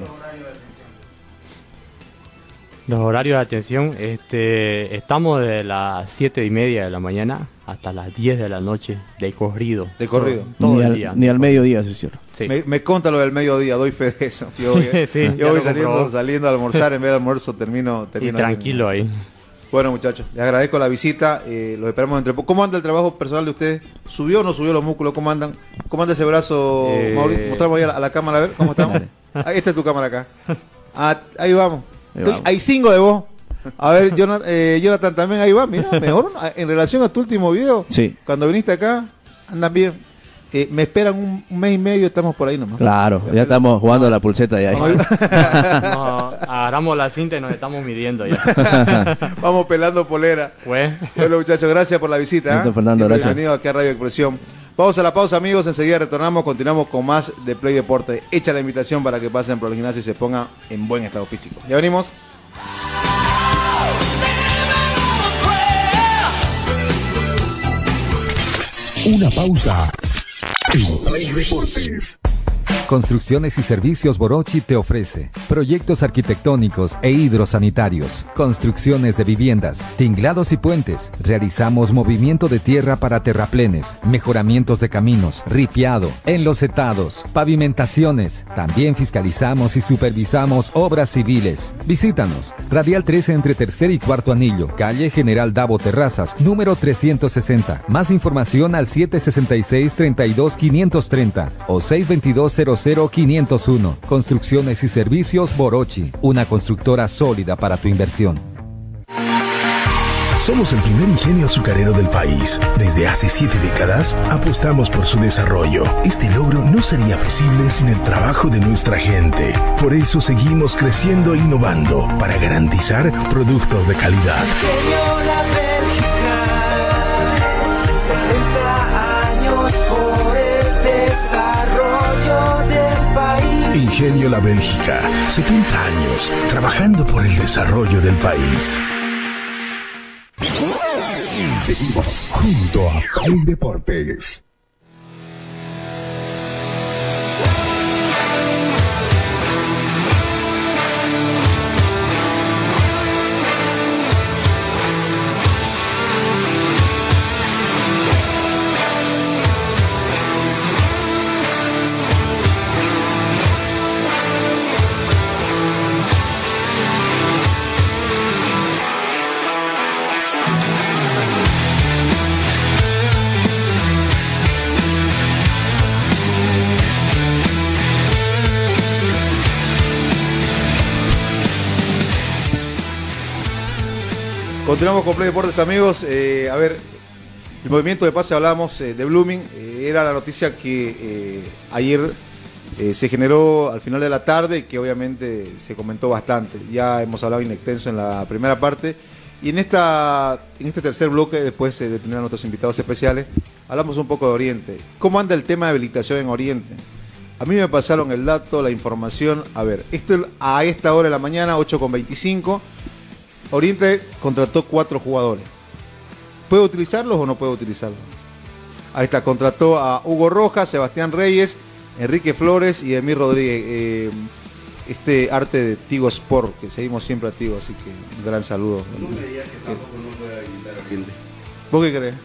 Los horarios de atención, este, estamos de las 7 y media de la mañana hasta las 10 de la noche de corrido.
De corrido.
Todo, todo
ni,
el
al,
día.
ni al mediodía se cierra.
Sí.
Me, me conta lo del mediodía, doy fe de eso. Yo voy,
Sí,
yo voy saliendo, saliendo a almorzar, en vez de almuerzo termino,
y
termino
tranquilo ahí.
Bueno, muchachos, les agradezco la visita. eh, los esperamos entre poco. ¿Cómo anda el trabajo personal de ustedes? ¿Subió o no subió los músculos? ¿Cómo andan? ¿Cómo anda ese brazo,
Eh.
Mauricio? Mostramos ahí a la, a la cámara, a ver cómo estamos. Ahí esta es tu cámara acá. Ah, ahí vamos.
Ahí vamos.
Hay cinco de vos. A ver, Jonathan, eh, Jonathan también ahí va. Mira, mejor ah, en relación a tu último video.
Sí.
Cuando viniste acá, andan bien. Eh, me esperan un, un mes y medio, estamos por ahí nomás.
Claro, ya estamos jugando la pulseta de ahí.
Nos agarramos la cinta y nos estamos midiendo ya.
Vamos pelando polera.
Pues,
Bueno, muchachos, gracias por la visita. ¿eh?
Fernando, gracias.
Bienvenido aquí a Radio Expresión. Vamos a la pausa, amigos. Enseguida retornamos. Continuamos con más de Play Deporte. Echa la invitación para que pasen por el gimnasio y se pongan en buen estado físico. Ya venimos.
Una pausa. Play Deportes.
Construcciones y Servicios Borochi te ofrece proyectos arquitectónicos e hidrosanitarios, construcciones de viviendas, tinglados y puentes. Realizamos movimiento de tierra para terraplenes, mejoramientos de caminos, ripiado, enlosetados, pavimentaciones. También fiscalizamos y supervisamos obras civiles. Visítanos. Radial 13 entre tercer y cuarto anillo, calle General Davo Terrazas, número 360. Más información al 766 32 530 o 622 501. Construcciones y servicios Borochi, una constructora sólida para tu inversión.
Somos el primer ingenio azucarero del país. Desde hace siete décadas apostamos por su desarrollo. Este logro no sería posible sin el trabajo de nuestra gente. Por eso seguimos creciendo e innovando para garantizar productos de calidad.
Ingenio La Bélgica, 70 años por el desarrollo.
Ingenio La Bélgica, 70 años trabajando por el desarrollo del país. Seguimos junto a Play Deportes.
Continuamos con Play Deportes, amigos. Eh, a ver, el movimiento de pase hablamos eh, de Blooming. eh, era la noticia que ayer se generó al final de la tarde y que obviamente se comentó bastante. Ya hemos hablado in extenso en la primera parte. Y en, esta, en este tercer bloque, después de tener a nuestros invitados especiales, hablamos un poco de Oriente. ¿Cómo anda el tema de habilitación en Oriente? A mí me pasaron el dato, la información. A ver, esto a esta hora de la mañana, 8.25. Oriente contrató cuatro jugadores. ¿Puede utilizarlos o no puede utilizarlos? Ahí está, contrató a Hugo Rojas, Sebastián Reyes, Enrique Flores y Emir Rodríguez. Eh, este arte de Tigo Sport, que seguimos siempre a Tigo, así que un gran saludo. ¿Vos qué crees?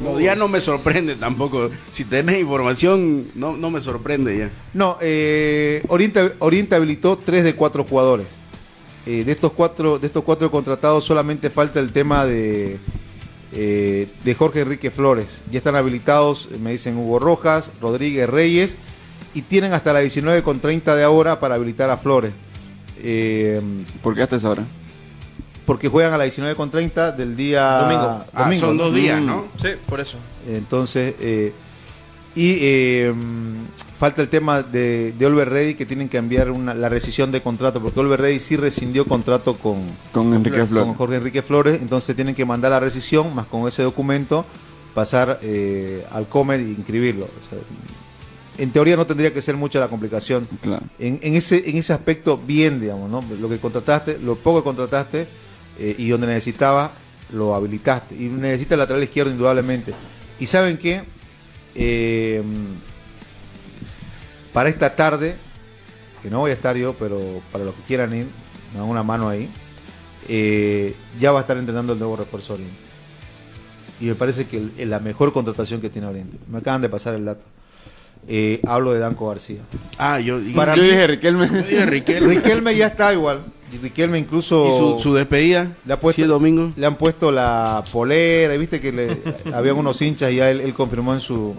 No, ya no me sorprende tampoco. Si tenés información, no, no me sorprende ya.
No, eh, Oriente, Oriente habilitó tres de cuatro jugadores. Eh, de estos cuatro, de estos cuatro contratados solamente falta el tema de, eh, de Jorge Enrique Flores. Ya están habilitados, eh, me dicen Hugo Rojas, Rodríguez Reyes, y tienen hasta las 19 con 30 de ahora para habilitar a Flores. Eh,
¿Por qué hasta esa hora?
porque juegan a las 19 con 30 del día
Domingo.
Ah, son dos días. ¿no?
Sí, por eso.
Entonces, eh, y falta el tema de, de Oliver Ready que tienen que enviar una- la rescisión de contrato, porque Oliver Ready sí rescindió contrato con,
Con Enrique Flores.
con Jorge Enrique Flores, entonces tienen que mandar la rescisión, más con ese documento, pasar eh, al COMED e inscribirlo. O sea, en teoría no tendría que ser mucha la complicación.
Claro.
En, en ese, en ese aspecto, bien, digamos, ¿no? Lo que contrataste, lo poco que contrataste eh, y donde necesitaba, lo habilitaste. Y necesita el lateral izquierdo, indudablemente. ¿Y saben qué? Eh, para esta tarde, que no voy a estar yo, pero para los que quieran ir, me dan una mano ahí, eh, ya va a estar entrenando el nuevo refuerzo Oriente. y me parece que el- la mejor contratación que tiene Oriente. Me acaban de pasar el dato. Eh, hablo de Danco García.
Ah, yo,
Para
Yo
mí-
dije Riquelme.
yo dije Riquelme.
Riquelme ya está igual. Riquelme incluso
¿Y su, su despedida?
le, ha puesto,
Sí, el domingo.
le han puesto la polera. Y viste que le, habían unos hinchas y ya él, él confirmó en, su,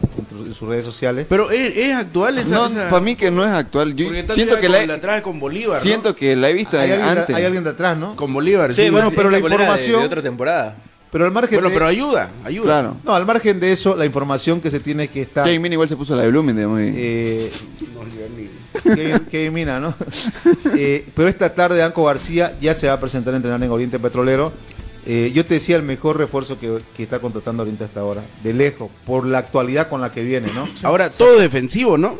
en sus redes sociales.
Pero es, es actual esa.
No,
esa-
para mí que no es actual. Yo
Porque está
siento que la he,
atrás con Bolívar. ¿no?
siento que la he visto
hay, alguien de,
antes.
hay alguien de atrás, ¿no?
Con Bolívar, sí.
Sí, bueno, pero la
de-
información-
de otra temporada.
Pero al margen
Bueno,
de,
pero ayuda, ayuda.
Claro.
no, al margen de eso, la información que se tiene que estar
Mina igual se puso la de Blooming, digamos.
eh, Kevin, Kevin Mina, ¿no? Eh, pero esta tarde Anco García ya se va a presentar a entrenar en Oriente Petrolero. Eh, yo te decía el mejor refuerzo que, que está contratando Oriente hasta ahora, de lejos, por la actualidad con la que viene, ¿no?
Ahora, todo defensivo, ¿no?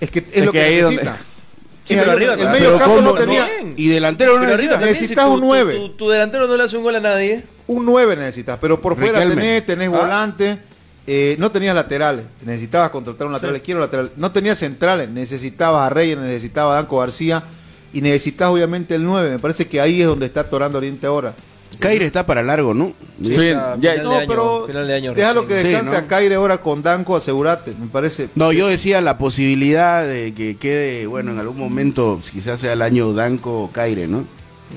Es que es,
Es
lo
que
que, necesita.
donde-
Sí,
Es
pero arriba
el medio
Pero
campo no tenía
Bien.
Y delantero no
si
necesitas
tu-
un
tu-
nueve.
Tu, tu delantero no le hace un gol a nadie.
un 9 necesitas, pero por fuera
Riquelme.
tenés, tenés
Ah.
volante, eh, no tenías laterales, necesitabas contratar un lateral izquierdo, lateral, no tenías centrales, necesitabas a Reyes, necesitabas a Danco García y necesitas obviamente el 9, me parece que ahí es donde está atorando Oriente ahora.
Caire está para largo, ¿no?
Sí, ya-
final
No,
de año,
pero
final de año
déjalo que.
Sí,
descanse
¿no?
a Caire ahora con Danco, asegúrate, me parece.
No, yo decía la posibilidad de que quede, bueno, en algún momento, quizás sea el año Danco o Caire, ¿no?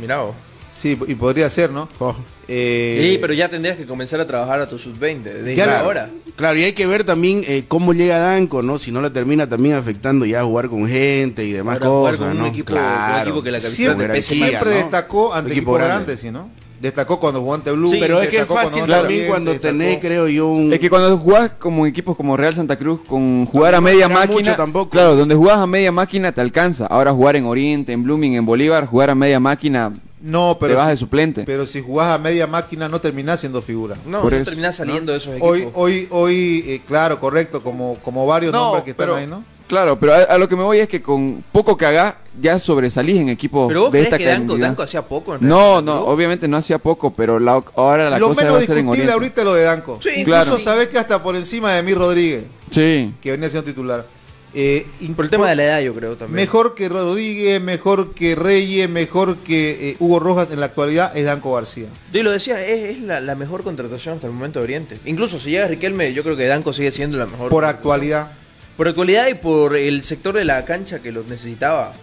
Mirá vos.
Sí, y podría ser, ¿no?
Oh.
Eh,
Sí, pero ya tendrías que comenzar a trabajar a tu sub-20 desde
Ya la-
ahora.
Claro, y hay que ver también eh, cómo llega Danco, ¿no? Si no le termina también afectando ya a jugar con gente y demás
Ahora jugar
cosas,
con un
¿no?
equipo- con un equipo que la pese
jerarquía,
siempre
¿no?
destacó ante
Un
equipos
grande.
grandes, ¿sí, no? Destacó cuando jugó ante Blue.
Sí,
Pero es que es fácil
cuando
también cuando
destacó-
tenés, creo yo, un...
Es que cuando jugás como equipos como Real Santa Cruz, con jugar a
No
media máquina,
mucho tampoco.
claro, donde jugás a media máquina te alcanza. Ahora jugar en Oriente, en Blooming, en Bolívar, jugar a media máquina,
No, pero
te vas
si-
de suplente.
Pero si jugás a media máquina no terminás siendo figura.
No,
Por
no
eso,
terminás saliendo de esos equipos.
Hoy, hoy, hoy, eh, claro, correcto, como, como varios nombres que están
pero-
ahí, ¿no?
Claro, pero a, a lo que me voy es que con poco que hagas ya sobresalís en equipos
pero vos
de
crees
esta
que Danco. Danco hacía poco en
No, no, obviamente no hacía poco, pero la, ahora la
Lo
cosa va
menos
a ser en
discutible
Oriente.
ahorita es lo de Danco.
Sí,
Incluso
claro.
sabés que hasta por encima de mi Rodríguez,
Sí.
que venía siendo titular. Eh,
Por el tema de la edad, yo creo también.
Mejor que Rodríguez, mejor que Reyes, mejor que eh, Hugo Rojas en la actualidad es Danco García.
Yo lo decía, es, es la, la mejor contratación hasta el momento de Oriente. Incluso si llega Riquelme, yo creo que Danco sigue siendo la mejor.
Por actualidad.
Por actualidad y por el sector de la cancha que lo necesitaba.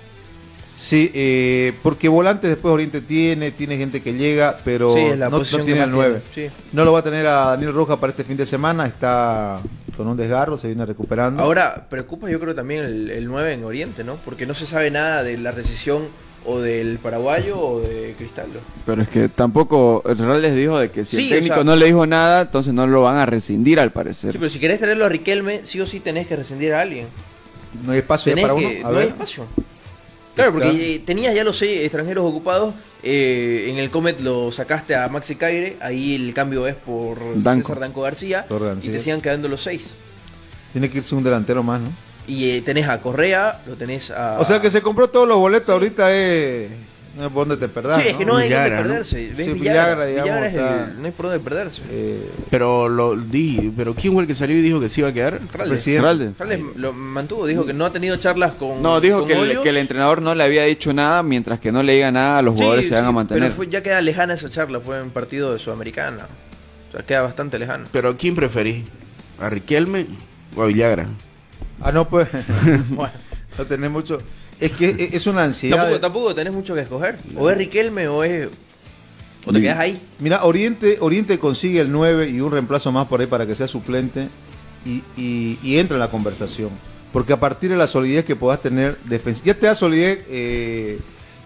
Sí, eh, porque volantes después Oriente tiene, tiene gente que llega, pero
Sí,
no, tiene al 9.
tiene, sí.
No lo va a tener a Daniel Rojas para este fin de semana, está con un desgarro, se viene recuperando.
Ahora, preocupa yo creo también el, el 9 en Oriente, ¿no? Porque no se sabe nada de la recesión o del paraguayo o de Cristaldo.
Pero es que tampoco el Real les dijo de que si
Sí,
el
o
técnico
sea-
no le dijo nada, entonces no lo van a rescindir al parecer.
Sí, pero si querés traerlo a Riquelme, sí o sí tenés que rescindir a alguien.
no hay espacio ya para
que-
uno. A
no hay espacio. Claro, porque eh, tenías ya los seis extranjeros ocupados. eh, en el Comet lo sacaste a Maxi Caire. Ahí el cambio es por
Danco.
César Danco García. Y te sigan quedando los seis.
Tiene que irse un delantero más, ¿no?
Y eh, tenés a Correa, lo tenés a.
O sea que se compró todos los boletos ahorita es... No hay por dónde te perdás,
Sí, es que no hay
Villagra,
dónde
¿no?
perderse. ¿Ves?
Sí,
Villagra,
Villagra, digamos,
Villagra es el-
está-
no hay por dónde perderse.
Eh,
Pero lo di, pero ¿quién fue el que salió y dijo que se iba a quedar?
Ralde.
presidente.
Ralde.
Ralde lo mantuvo, dijo que no ha tenido charlas con.
No, dijo
con
que el, que el entrenador no le había dicho nada, mientras que no le diga nada, los
Sí,
jugadores se van
sí,
a mantener.
Pero fue- ya queda lejana esa charla, fue en partido de Sudamericana. O sea, queda bastante lejano.
Pero ¿quién preferís? ¿A Riquelme o a Villagra?
Ah, no, pues...
Bueno,
no tenés mucho... Es que e- es una ansiedad...
tampoco,
de-
tampoco tenés mucho que escoger. O es Riquelme o es. O te quedas ahí.
Mira, Oriente, Oriente consigue el 9 y un reemplazo más por ahí para que sea suplente y, y- y entra en la conversación. Porque a partir de la solidez que puedas tener defensiva, ya te da solidez eh,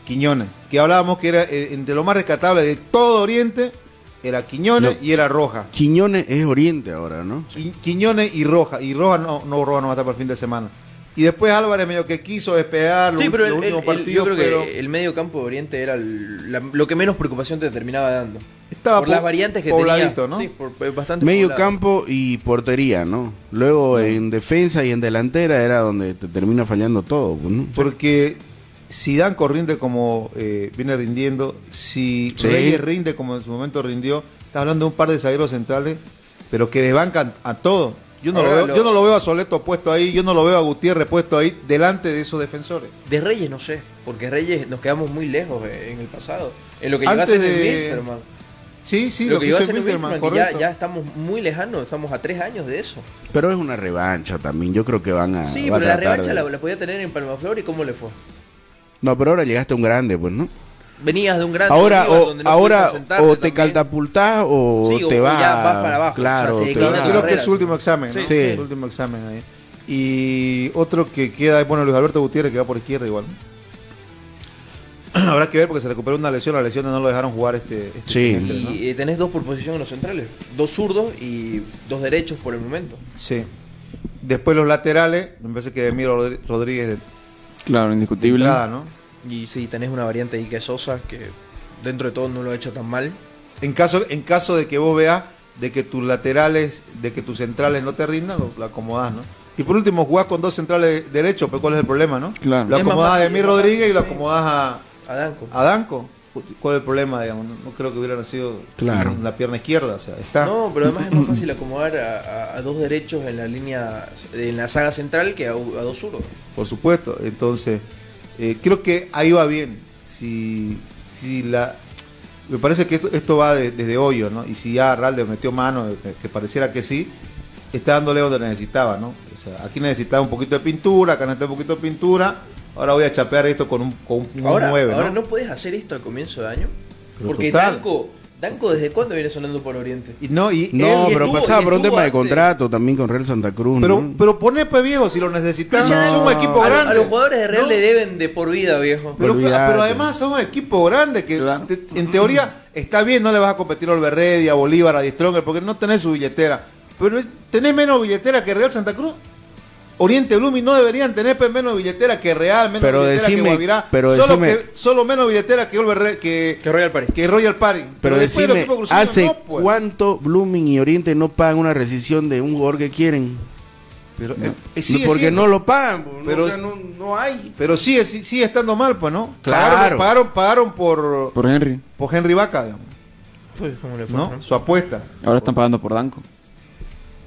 Quiñones, que hablábamos que era eh, entre lo más rescatable de todo Oriente, era Quiñones
No.
y era Roja.
Quiñones es Oriente ahora, ¿no?
Qui- Quiñones y Roja, y Roja no, no, Roja no va a estar para el fin de semana. Y después Álvarez medio que quiso despegar los,
Sí, pero
los
el-
últimos
el-
partidos,
yo creo
pero
que el medio campo de Oriente era el- la- lo que menos preocupación te terminaba dando.
estaba
por las variantes que
pobladito,
tenía.
¿no?
Sí, por, por bastante
Medio
poblado.
campo y portería, ¿no? Luego en defensa y en delantera era donde te termina fallando todo, pues, ¿no?
Porque si Dan rinde como eh, viene rindiendo, si
Sí.
Reyes rinde como en su momento rindió, estás hablando de un par de zagueros centrales, pero que desbancan a todo. Yo no, lo veo,
lo-
yo no lo veo a Soleto puesto ahí, yo no lo veo a Gutiérrez puesto ahí delante de esos defensores.
De Reyes no sé, porque Reyes nos quedamos muy lejos eh, en el pasado. En lo que
Antes
llegase en el
de-
Wilstermann.
Sí, sí,
lo,
lo
que
que
iba a
hizo Wilstermann,
que ya,
correcto.
ya estamos muy lejanos, estamos a tres años de eso.
Pero es una revancha también. Yo creo que van a.
sí,
va a
pero la revancha
de-
la, la podía tener en Palmaflor y cómo le fue.
No, pero ahora llegaste a un grande, pues, ¿no?
Venías de un gran
ahora o,
donde no
ahora o te
también.
catapultás o
Sí,
te
o
vas.
ya vas para abajo.
Claro,
O sea,
creo que es su último examen, ¿no?
Sí.
Sí.
Su último examen ahí. Y otro que queda es, bueno, Luis Alberto Gutiérrez, que va por izquierda igual. Habrá que ver porque se recuperó una lesión, las lesiones no lo dejaron jugar este, este
Sí.
semestre, ¿no?
Y eh, tenés dos por posición en los centrales. Dos zurdos y dos derechos por el momento.
Sí. Después los laterales, me parece que Emilio Rodri- Rodríguez de
Claro, indiscutible.
entrada, ¿no?
Y sí, tenés una variante ahí que es Sosa, que dentro de todo no lo ha hecho tan mal.
En caso, en caso de que vos veas de que tus laterales, de que tus centrales no te rindan, lo, lo acomodás, ¿no? Y por último, jugás con dos centrales derechos, pero ¿cuál es el problema, no?
Claro.
Lo acomodás a
más
Rodríguez y lo acomodás a,
A Danco.
a Danco. ¿Cuál es el problema, digamos? No, no creo que hubiera nacido
Claro.
sin la pierna izquierda, o sea, está.
No, pero además es más fácil acomodar a, a- a dos derechos en la línea, en la saga central que a, a dos zurdos.
Por supuesto. Entonces, eh, creo que ahí va bien. Si, si la. Me parece que esto, esto va de- desde hoyo, ¿no? Y si ya Ralde metió mano, que, que pareciera que sí, está dándole donde necesitaba, ¿no? O sea, aquí necesitaba un poquito de pintura, acá necesitaba un poquito de pintura. Ahora voy a chapear esto con un, con un
Ahora,
9,
ahora
¿no?
puedes hacer esto al comienzo de año.
Pero
porque
total.
Danco, Danco, ¿desde cuándo viene sonando por Oriente?
Y no, y
No,
él-
y
pero
estuvo-
pasaba por un tema de
antes.
contrato también con Real Santa Cruz.
pero,
¿no?
pero poné pues viejo, si lo necesitas,
No.
es un equipo grande.
a los jugadores de Real
No.
le deben de por vida, viejo.
Pero, además son un equipo grande que
Claro.
te- en teoría está bien, no le vas a competir a Olverredi, a Bolívar, a Di Stronger, porque no tenés su billetera. Pero tenés menos billetera que Real Santa Cruz. Oriente Blooming no deberían tener pues, menos billetera que Real, menos
Pero
billetera
decime-
que Guavirá.
pero
solo,
decime-
que, solo menos billetera que que,
Que Royal Party.
que Royal Party.
Pero decime,
cruceños
¿hace
no, pues.
cuánto Blooming y Oriente no pagan una rescisión de un jugador que quieren?
Pero, eh, eh,
Porque no lo pagan, pues, no,
Pero
o sea, no, no hay.
Pero sigue, sí- sigue estando mal, pues, ¿no?
Claro.
Pagaron, pagaron, pagaron por,
Por Henry.
por Henry Vaca, digamos,
Pues, ¿cómo le fue,
¿no?
no?
Su apuesta.
Ahora están pagando por Danco.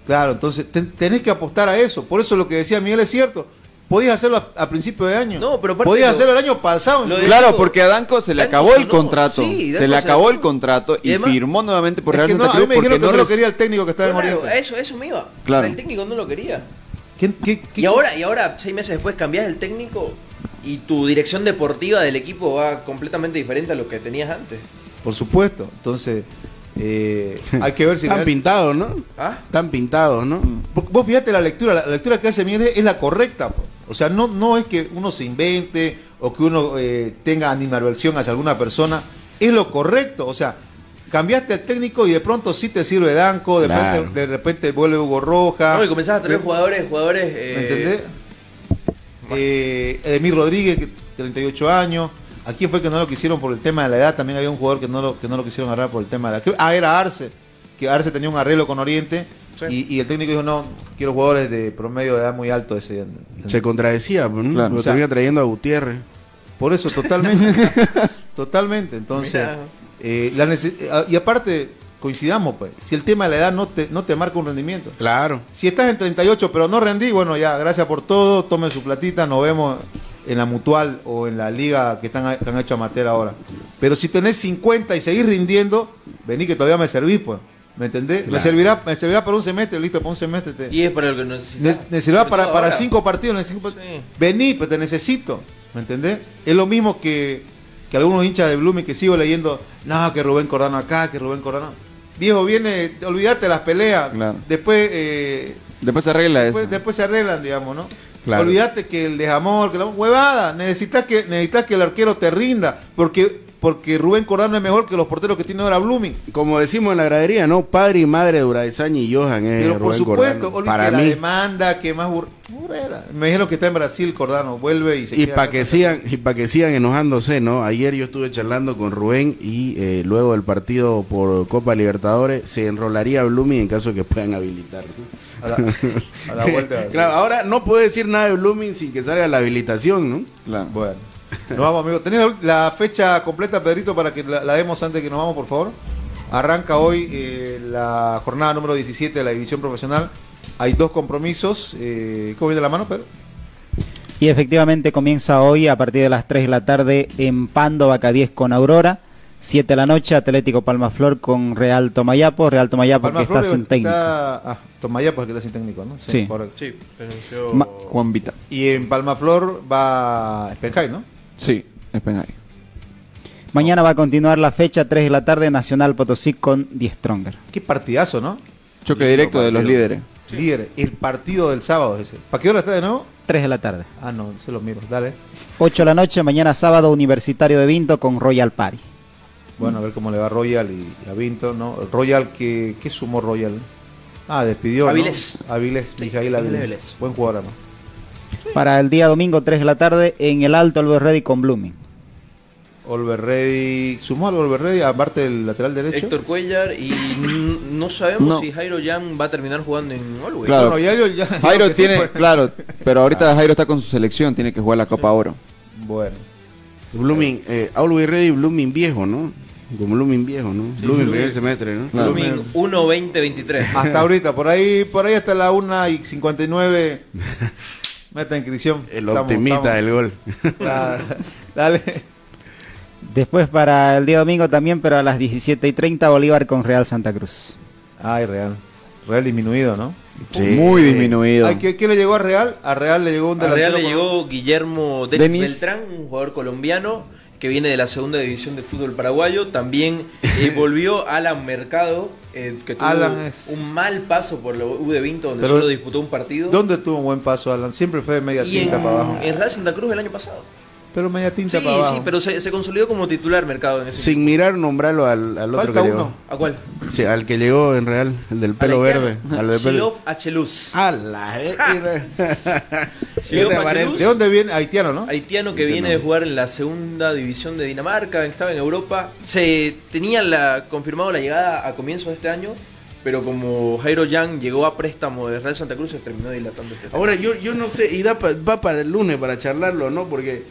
Claro, entonces ten- tenés que apostar a eso. Por eso lo que decía Miguel es cierto. Podías hacerlo a, a principio de año.
No, pero
Podías
lo-
hacerlo el año pasado.
Claro, porque a Danco se le
Danco
acabó el contrato.
sí,
se le
se
acabó
acabó.
el contrato y,
Y además-
firmó nuevamente por
Es
Real
que no,
Santa
a mí
Cruz
me
porque
dijeron que
no
no lo quería el técnico que estaba en
Claro,
Oriente.
eso, eso me iba.
Claro.
El técnico no lo quería.
¿Quién- qué- qué-
Y ahora, y ahora, seis meses después, cambias el técnico y tu dirección deportiva del equipo va completamente diferente a lo que tenías antes.
Por supuesto. Entonces, eh, hay que ver si...
Están pintados, ¿no?
¿Ah?
Están pintados, ¿no?
Porque Vos fíjate la lectura, la, lectura que hace Miguel es la correcta. po. O sea, no, no es que uno se invente o que uno eh, tenga animadversión hacia alguna persona. Es lo correcto. O sea, cambiaste el técnico y de pronto sí te sirve Danco, de,
Claro.
repente, de repente vuelve Hugo Roja.
No, y comenzás a tener
de-
jugadores, jugadores. eh,
¿Me entendés? Eh, Edemir Rodríguez, que 38 años. ¿A quién fue que no lo quisieron por el tema de la edad? También había un jugador que no lo, que no lo quisieron agarrar por el tema de la edad. Ah, era Arce, que Arce tenía un arreglo con Oriente
Sí.
y, y el técnico dijo, no, quiero jugadores de promedio de edad muy alto ese.
Se contradecía, ¿no?
Claro.
Lo
O sea-
termina trayendo a Gutiérrez.
Por eso, totalmente. totalmente. Entonces, eh, la eh, y aparte, coincidamos, pues, si el tema de la edad no te, no te marca un rendimiento.
Claro.
Si estás en 38 pero no rendí, bueno, ya, gracias por todo, tomen su platita, nos vemos en la mutual o en la liga que, están, que han hecho amateur ahora. Pero si tenés 50 y seguís rindiendo, vení que todavía me servís, pues. ¿Me entendés? Me, servirá, me servirá para un semestre, listo, para un semestre. Te,
Y es para lo que
ne-
necesitas.
me servirá para, para
ahora.
cinco partidos.
Sí.
Vení, pues te necesito. ¿Me entendés? Es lo mismo que, que algunos hinchas de Blooming que sigo leyendo, no, que Rubén Cordano acá, que Rubén Cordano. Viejo, viene, olvídate las peleas.
Claro.
Después, eh,
Después se arregla eso.
después, después se arreglan, digamos, ¿no?
Claro.
Olvídate que el desamor, que la huevada, necesitas que, necesitas que el arquero te rinda, porque, porque Rubén Cordano es mejor que los porteros que tiene ahora Blooming.
Como decimos en la gradería, ¿no? Padre y madre de Uraizaña y Johan es
Pero por
Rubén
supuesto,
Cordano.
olvídate
Para
la
mí.
demanda, que más bur- burrera. Me dijeron que está en Brasil, Cordano, vuelve y se
Y
queda
para que sigan y para que sigan enojándose, ¿no? Ayer yo estuve charlando con Rubén y eh, luego del partido por Copa Libertadores se enrolaría Blooming en caso de que puedan habilitar. ¿no?
A la, a la vuelta.
Claro, ahora no puede decir nada de Blooming sin que salga la habilitación, ¿no?
Claro.
Bueno, nos vamos, amigo. ¿Tenés la, la fecha completa, Pedrito, para que la, la demos antes de que nos vamos, por favor? Arranca hoy eh, la jornada número 17 de la división profesional. Hay dos compromisos. Eh, ¿Cómo viene la mano, Pedro?
Y efectivamente comienza hoy a partir de las 3 de la tarde en Pando, 10 con Aurora. 7 de la noche, Atlético Palmaflor con Real Tomayapo. Real Tomayapo que está sin técnico.
Ah, Tomayapo es el que está sin técnico, ¿no?
Sí.
Sí.
Ma-
Juan Vita.
Y en Palmaflor va Spenjay, ¿no?
Sí, Spenhai.
Mañana va a continuar la fecha, 3 de la tarde, Nacional Potosí con Die Stronger.
Qué partidazo, ¿no?
Choque directo de los líderes.
Líder, el partido del sábado es ese. ¿Para qué hora está de nuevo?
3 de la tarde.
Ah, no, se lo miro. Dale.
8 de la noche, mañana sábado, Universitario de Vinto con Royal Party.
Bueno, a ver cómo le va a Royal y, y a Vinto, ¿no? Royal, ¿qué, qué sumó Royal? Ah, despidió, ¿no?
Avilés.
Avilés, Mijail Avilés.
Avilés.
Buen jugador, además.
Para el día domingo, 3 de la tarde, en el Alto Alves Ready con Blooming.
Olver Ready, ¿sumó algo Olver Ready aparte del lateral derecho?
Héctor Cuellar y no sabemos
No.
si Jairo Jan va a terminar jugando en Always.
Claro.
Bueno, ya-
Jairo
sí,
tiene, claro, pero ahorita Jairo está con su selección, tiene que jugar la Copa Oro.
Bueno.
Blooming, eh, Always Ready, Blooming viejo, ¿no? Como Blooming viejo, ¿no? Blooming
Blooming.
primer semestre, ¿no?
Claro.
Blooming 1-20-23.
Hasta ahorita, por ahí, por ahí hasta la 1 y 59. Meta inscripción.
El
Estamos-
optimista
estamos-
del gol.
Dale.
Después para el día domingo también, pero a las 17 y 30, Bolívar con Real Santa Cruz.
Ay, Real. Real disminuido, ¿no?
Sí.
Muy disminuido.
Ay, ¿qué, qué le llegó a Real? A Real le llegó un
A
delantero.
Real le llegó Guillermo Denis,
Denis.
Beltrán, un jugador colombiano que viene de la segunda división de fútbol paraguayo. También eh, volvió Alan Mercado, eh, que tuvo
Alan es-
un mal paso por la U de Vinto, donde
Pero-
solo disputó un partido.
¿Dónde tuvo un buen paso, Alan? Siempre fue de media
y
tinta
en,
para abajo.
en Real Santa Cruz el año pasado.
Pero media tinta
Sí,
para abajo.
sí, pero se, se consolidó como titular Mercado en ese
Sin mirar, nombrarlo al, al otro
Falta
que
uno.
llegó.
¿A cuál?
Sí, al que llegó en Real, el del pelo verde. Al del pelo...
Acheluz.
A la eh.
¿De dónde viene? Haitiano, ¿no?
haitiano que viene de jugar en la segunda división de Dinamarca, estaba en Europa. Se tenía la, confirmado la llegada a comienzos de este año, pero como Jairo Yang llegó a préstamo de Real Santa Cruz, se terminó dilatando este.
Ahora, yo, yo no sé, y da pa- va para el lunes para charlarlo, ¿no? Porque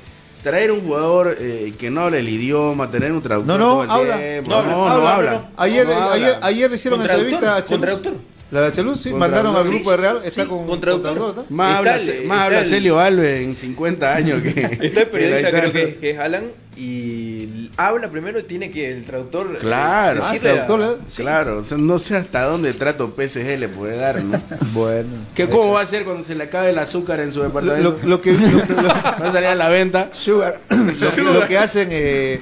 traer un jugador eh, que no habla el idioma, tener un traductor
No, no,
todo el
habla.
tiempo,
No habla,
no, no
habla, no, no.
Ayer,
No, no habla.
ayer, ayer le hicieron
¿Con
entrevista a Cheluz.
traductor?
La de Cheluz, sí,
Con
mandaron al grupo de Real. Está
sí,
con,
con traductor.
con traductor, ¿no?
Más
Está
habla,
el-
más habla
el-
Celio Alves en 50 años que...
Está el periodista,
que
creo que, que es Alan, y habla primero y tiene que el traductor. eh,
Claro,
ah.
Claro, o sea, no sé hasta dónde trato PSG le puede dar, ¿no?
Bueno.
¿Qué, ¿Cómo va a ser cuando se le acabe el azúcar en su
Lo,
departamento?
lo- lo que, lo, lo-
Va a salir a la venta.
Sugar. lo, que- lo que hacen eh,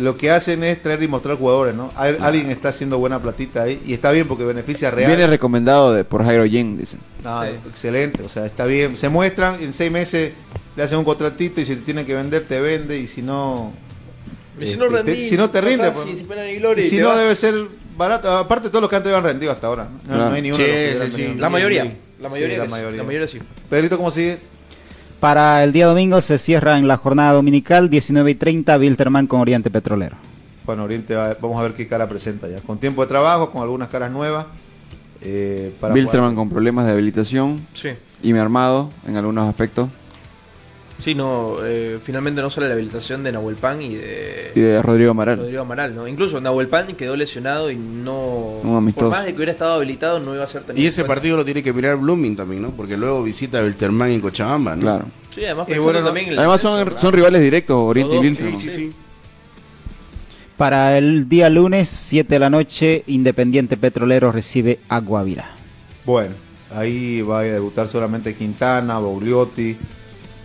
lo que hacen es traer y mostrar jugadores, ¿no? Al- Alguien está haciendo buena platita ahí y está bien porque beneficia a Real.
Viene recomendado de, por Jairo Yen, dicen.
No,
Sí.
Excelente, o sea, está bien. Se muestran, en seis meses le hacen un contratito y si te tiene que vender, te vende y si no...
Y si no
este,
rendís,
si no te rinde, pues,
si- si pena ni gloria
y
y
si
te
no
vas.
debe ser barato. Aparte todos los que antes habían rendido hasta ahora. No,
Claro.
no hay ni uno
Sí.
La mayoría. La mayoría,
Sí, la mayoría.
la mayoría sí.
Pedrito, ¿cómo sigue?
Para el día domingo se cierra en la jornada dominical, 19 y 30, Wilterman con Oriente Petrolero.
Bueno, Oriente, va- vamos a ver qué cara presenta ya. Con tiempo de trabajo, con algunas caras nuevas. Eh, para
Bilsterman
poder-
con problemas de habilitación
Sí.
y me armado en algunos aspectos.
Sí, no, eh, finalmente no sale la habilitación de Nahuel Pan y de,
Y de Rodrigo Amaral.
Rodrigo Amaral, ¿no? Incluso Nahuel Pan quedó lesionado y no...
Un amistoso.
Por más de que hubiera estado habilitado, no iba a ser tenido
Y ese
cuenta.
partido lo tiene que mirar Blooming también, ¿no? Porque luego visita a Wilterman en Cochabamba, ¿no?
Claro.
Sí, además
Eh, bueno, no-
también
Además son, rivales directos, Oriente y Bilsterman.
Sí, sí, sí.
Para el día lunes, 7 de la noche, Independiente Petrolero recibe a Guavira.
Bueno, ahí va a debutar solamente Quintana, Baugliotti,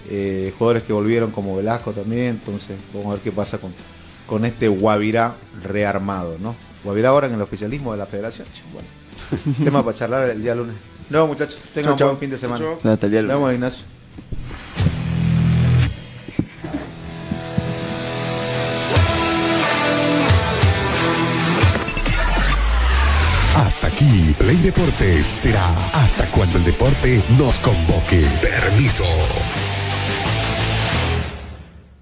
eh, jugadores que volvieron como Velasco también. Entonces, vamos a ver qué pasa con, con este Guavirá rearmado, ¿no? Guavirá ahora en el oficialismo de la federación. Bueno, tema para charlar el día lunes. No, muchachos, tengan
Chau,
un
chau.
buen fin de semana.
Chau,
Hasta el día
Nos
lunes.
vemos, Ignacio.
Hasta aquí, Play Deportes será hasta cuando el deporte nos convoque. Permiso.